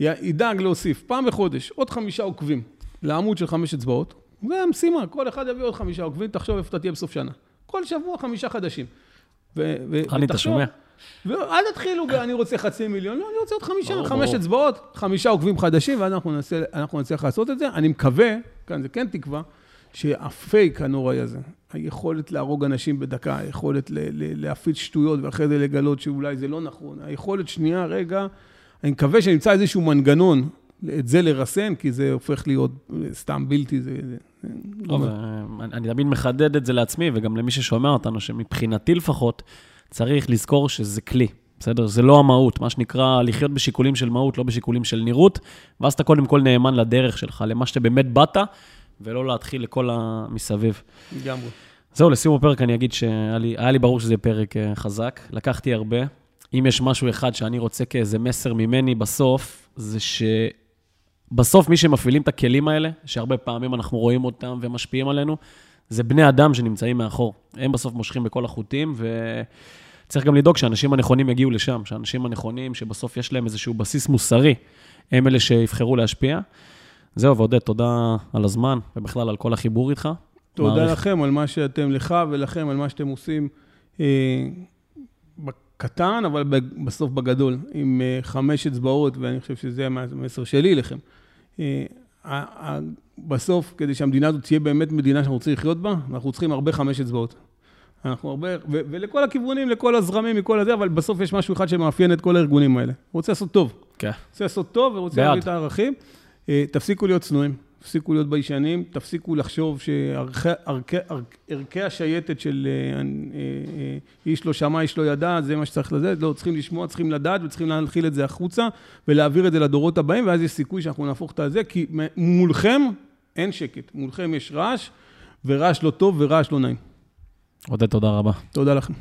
ידאג להוסיף פעם בחודש עוד חמישה עוקבים לעמוד של חמש אצבעות, זה המשימה, כל אחד יביא עוד חמישה עוקבים, תחשוב איפה אתה תהיה בסוף שנה. כל שבוע חמישה חדשים. חני, אתה שומע? ואל תתחילו, אני רוצה חצי מיליון, לא, אני רוצה עוד חמישה, חמש אצבעות, חמישה עוקבים חדשים, ואז אנחנו נצליח לעשות את זה. אני מקווה, כאן זה כן תקווה, שהפייק הנוראי הזה, היכולת להרוג אנשים בדקה, היכולת להפיץ שטויות ואחרי זה לגלות שאולי זה לא נכון, היכולת שנייה, רגע, אני מקווה שנמצא איזשהו מנגנון את זה לרסן, כי זה הופך להיות סתם בלתי, זה... טוב, אה, אני תמיד מחדד את זה לעצמי, וגם למי ששומע אותנו, שמבחינתי לפחות, צריך לזכור שזה כלי, בסדר? זה לא המהות, מה שנקרא לחיות בשיקולים של מהות, לא בשיקולים של נראות, ואז אתה קודם כל נאמן לדרך שלך, למה שאתה באמת באת, ולא להתחיל לכל המסביב. לגמרי. זהו, לסיום הפרק אני אגיד שהיה לי, לי ברור שזה פרק אה, חזק. לקחתי הרבה. אם יש משהו אחד שאני רוצה כאיזה מסר ממני בסוף, זה שבסוף מי שמפעילים את הכלים האלה, שהרבה פעמים אנחנו רואים אותם ומשפיעים עלינו, זה בני אדם שנמצאים מאחור. הם בסוף מושכים בכל החוטים, צריך גם לדאוג שהאנשים הנכונים יגיעו לשם, שהאנשים הנכונים, שבסוף יש להם איזשהו בסיס מוסרי, הם אלה שיבחרו להשפיע. זהו, ועודד, תודה על הזמן, ובכלל על כל החיבור איתך. תודה מעריך. לכם על מה שאתם, לך ולכם, על מה שאתם עושים אה, בקטן, אבל בסוף בגדול, עם אה, חמש אצבעות, ואני חושב שזה המסר שלי לכם. אה, בסוף, כדי שהמדינה הזאת תהיה באמת מדינה שאנחנו רוצים לחיות בה, אנחנו צריכים הרבה חמש אצבעות. אנחנו הרבה, ו- ולכל הכיוונים, לכל הזרמים, מכל הזה, אבל בסוף יש משהו אחד שמאפיין את כל הארגונים האלה. הוא רוצה לעשות טוב. כן. רוצה לעשות טוב ורוצה. להביא את הערכים. אה, תפסיקו להיות צנועים, תפסיקו להיות ביישנים, תפסיקו לחשוב שערכי השייטת של אה, אה, אה, איש לא שמע, איש לא ידע, זה מה שצריך לדעת, לא, צריכים לשמוע, צריכים לדעת וצריכים להנחיל את זה החוצה ולהעביר את זה לדורות הבאים, ואז יש סיכוי שאנחנו נהפוך את הזה, כי מולכם אין שקט, מולכם יש רעש, ורעש לא טוב ורעש לא נעים. עודד, תודה רבה. תודה לכם.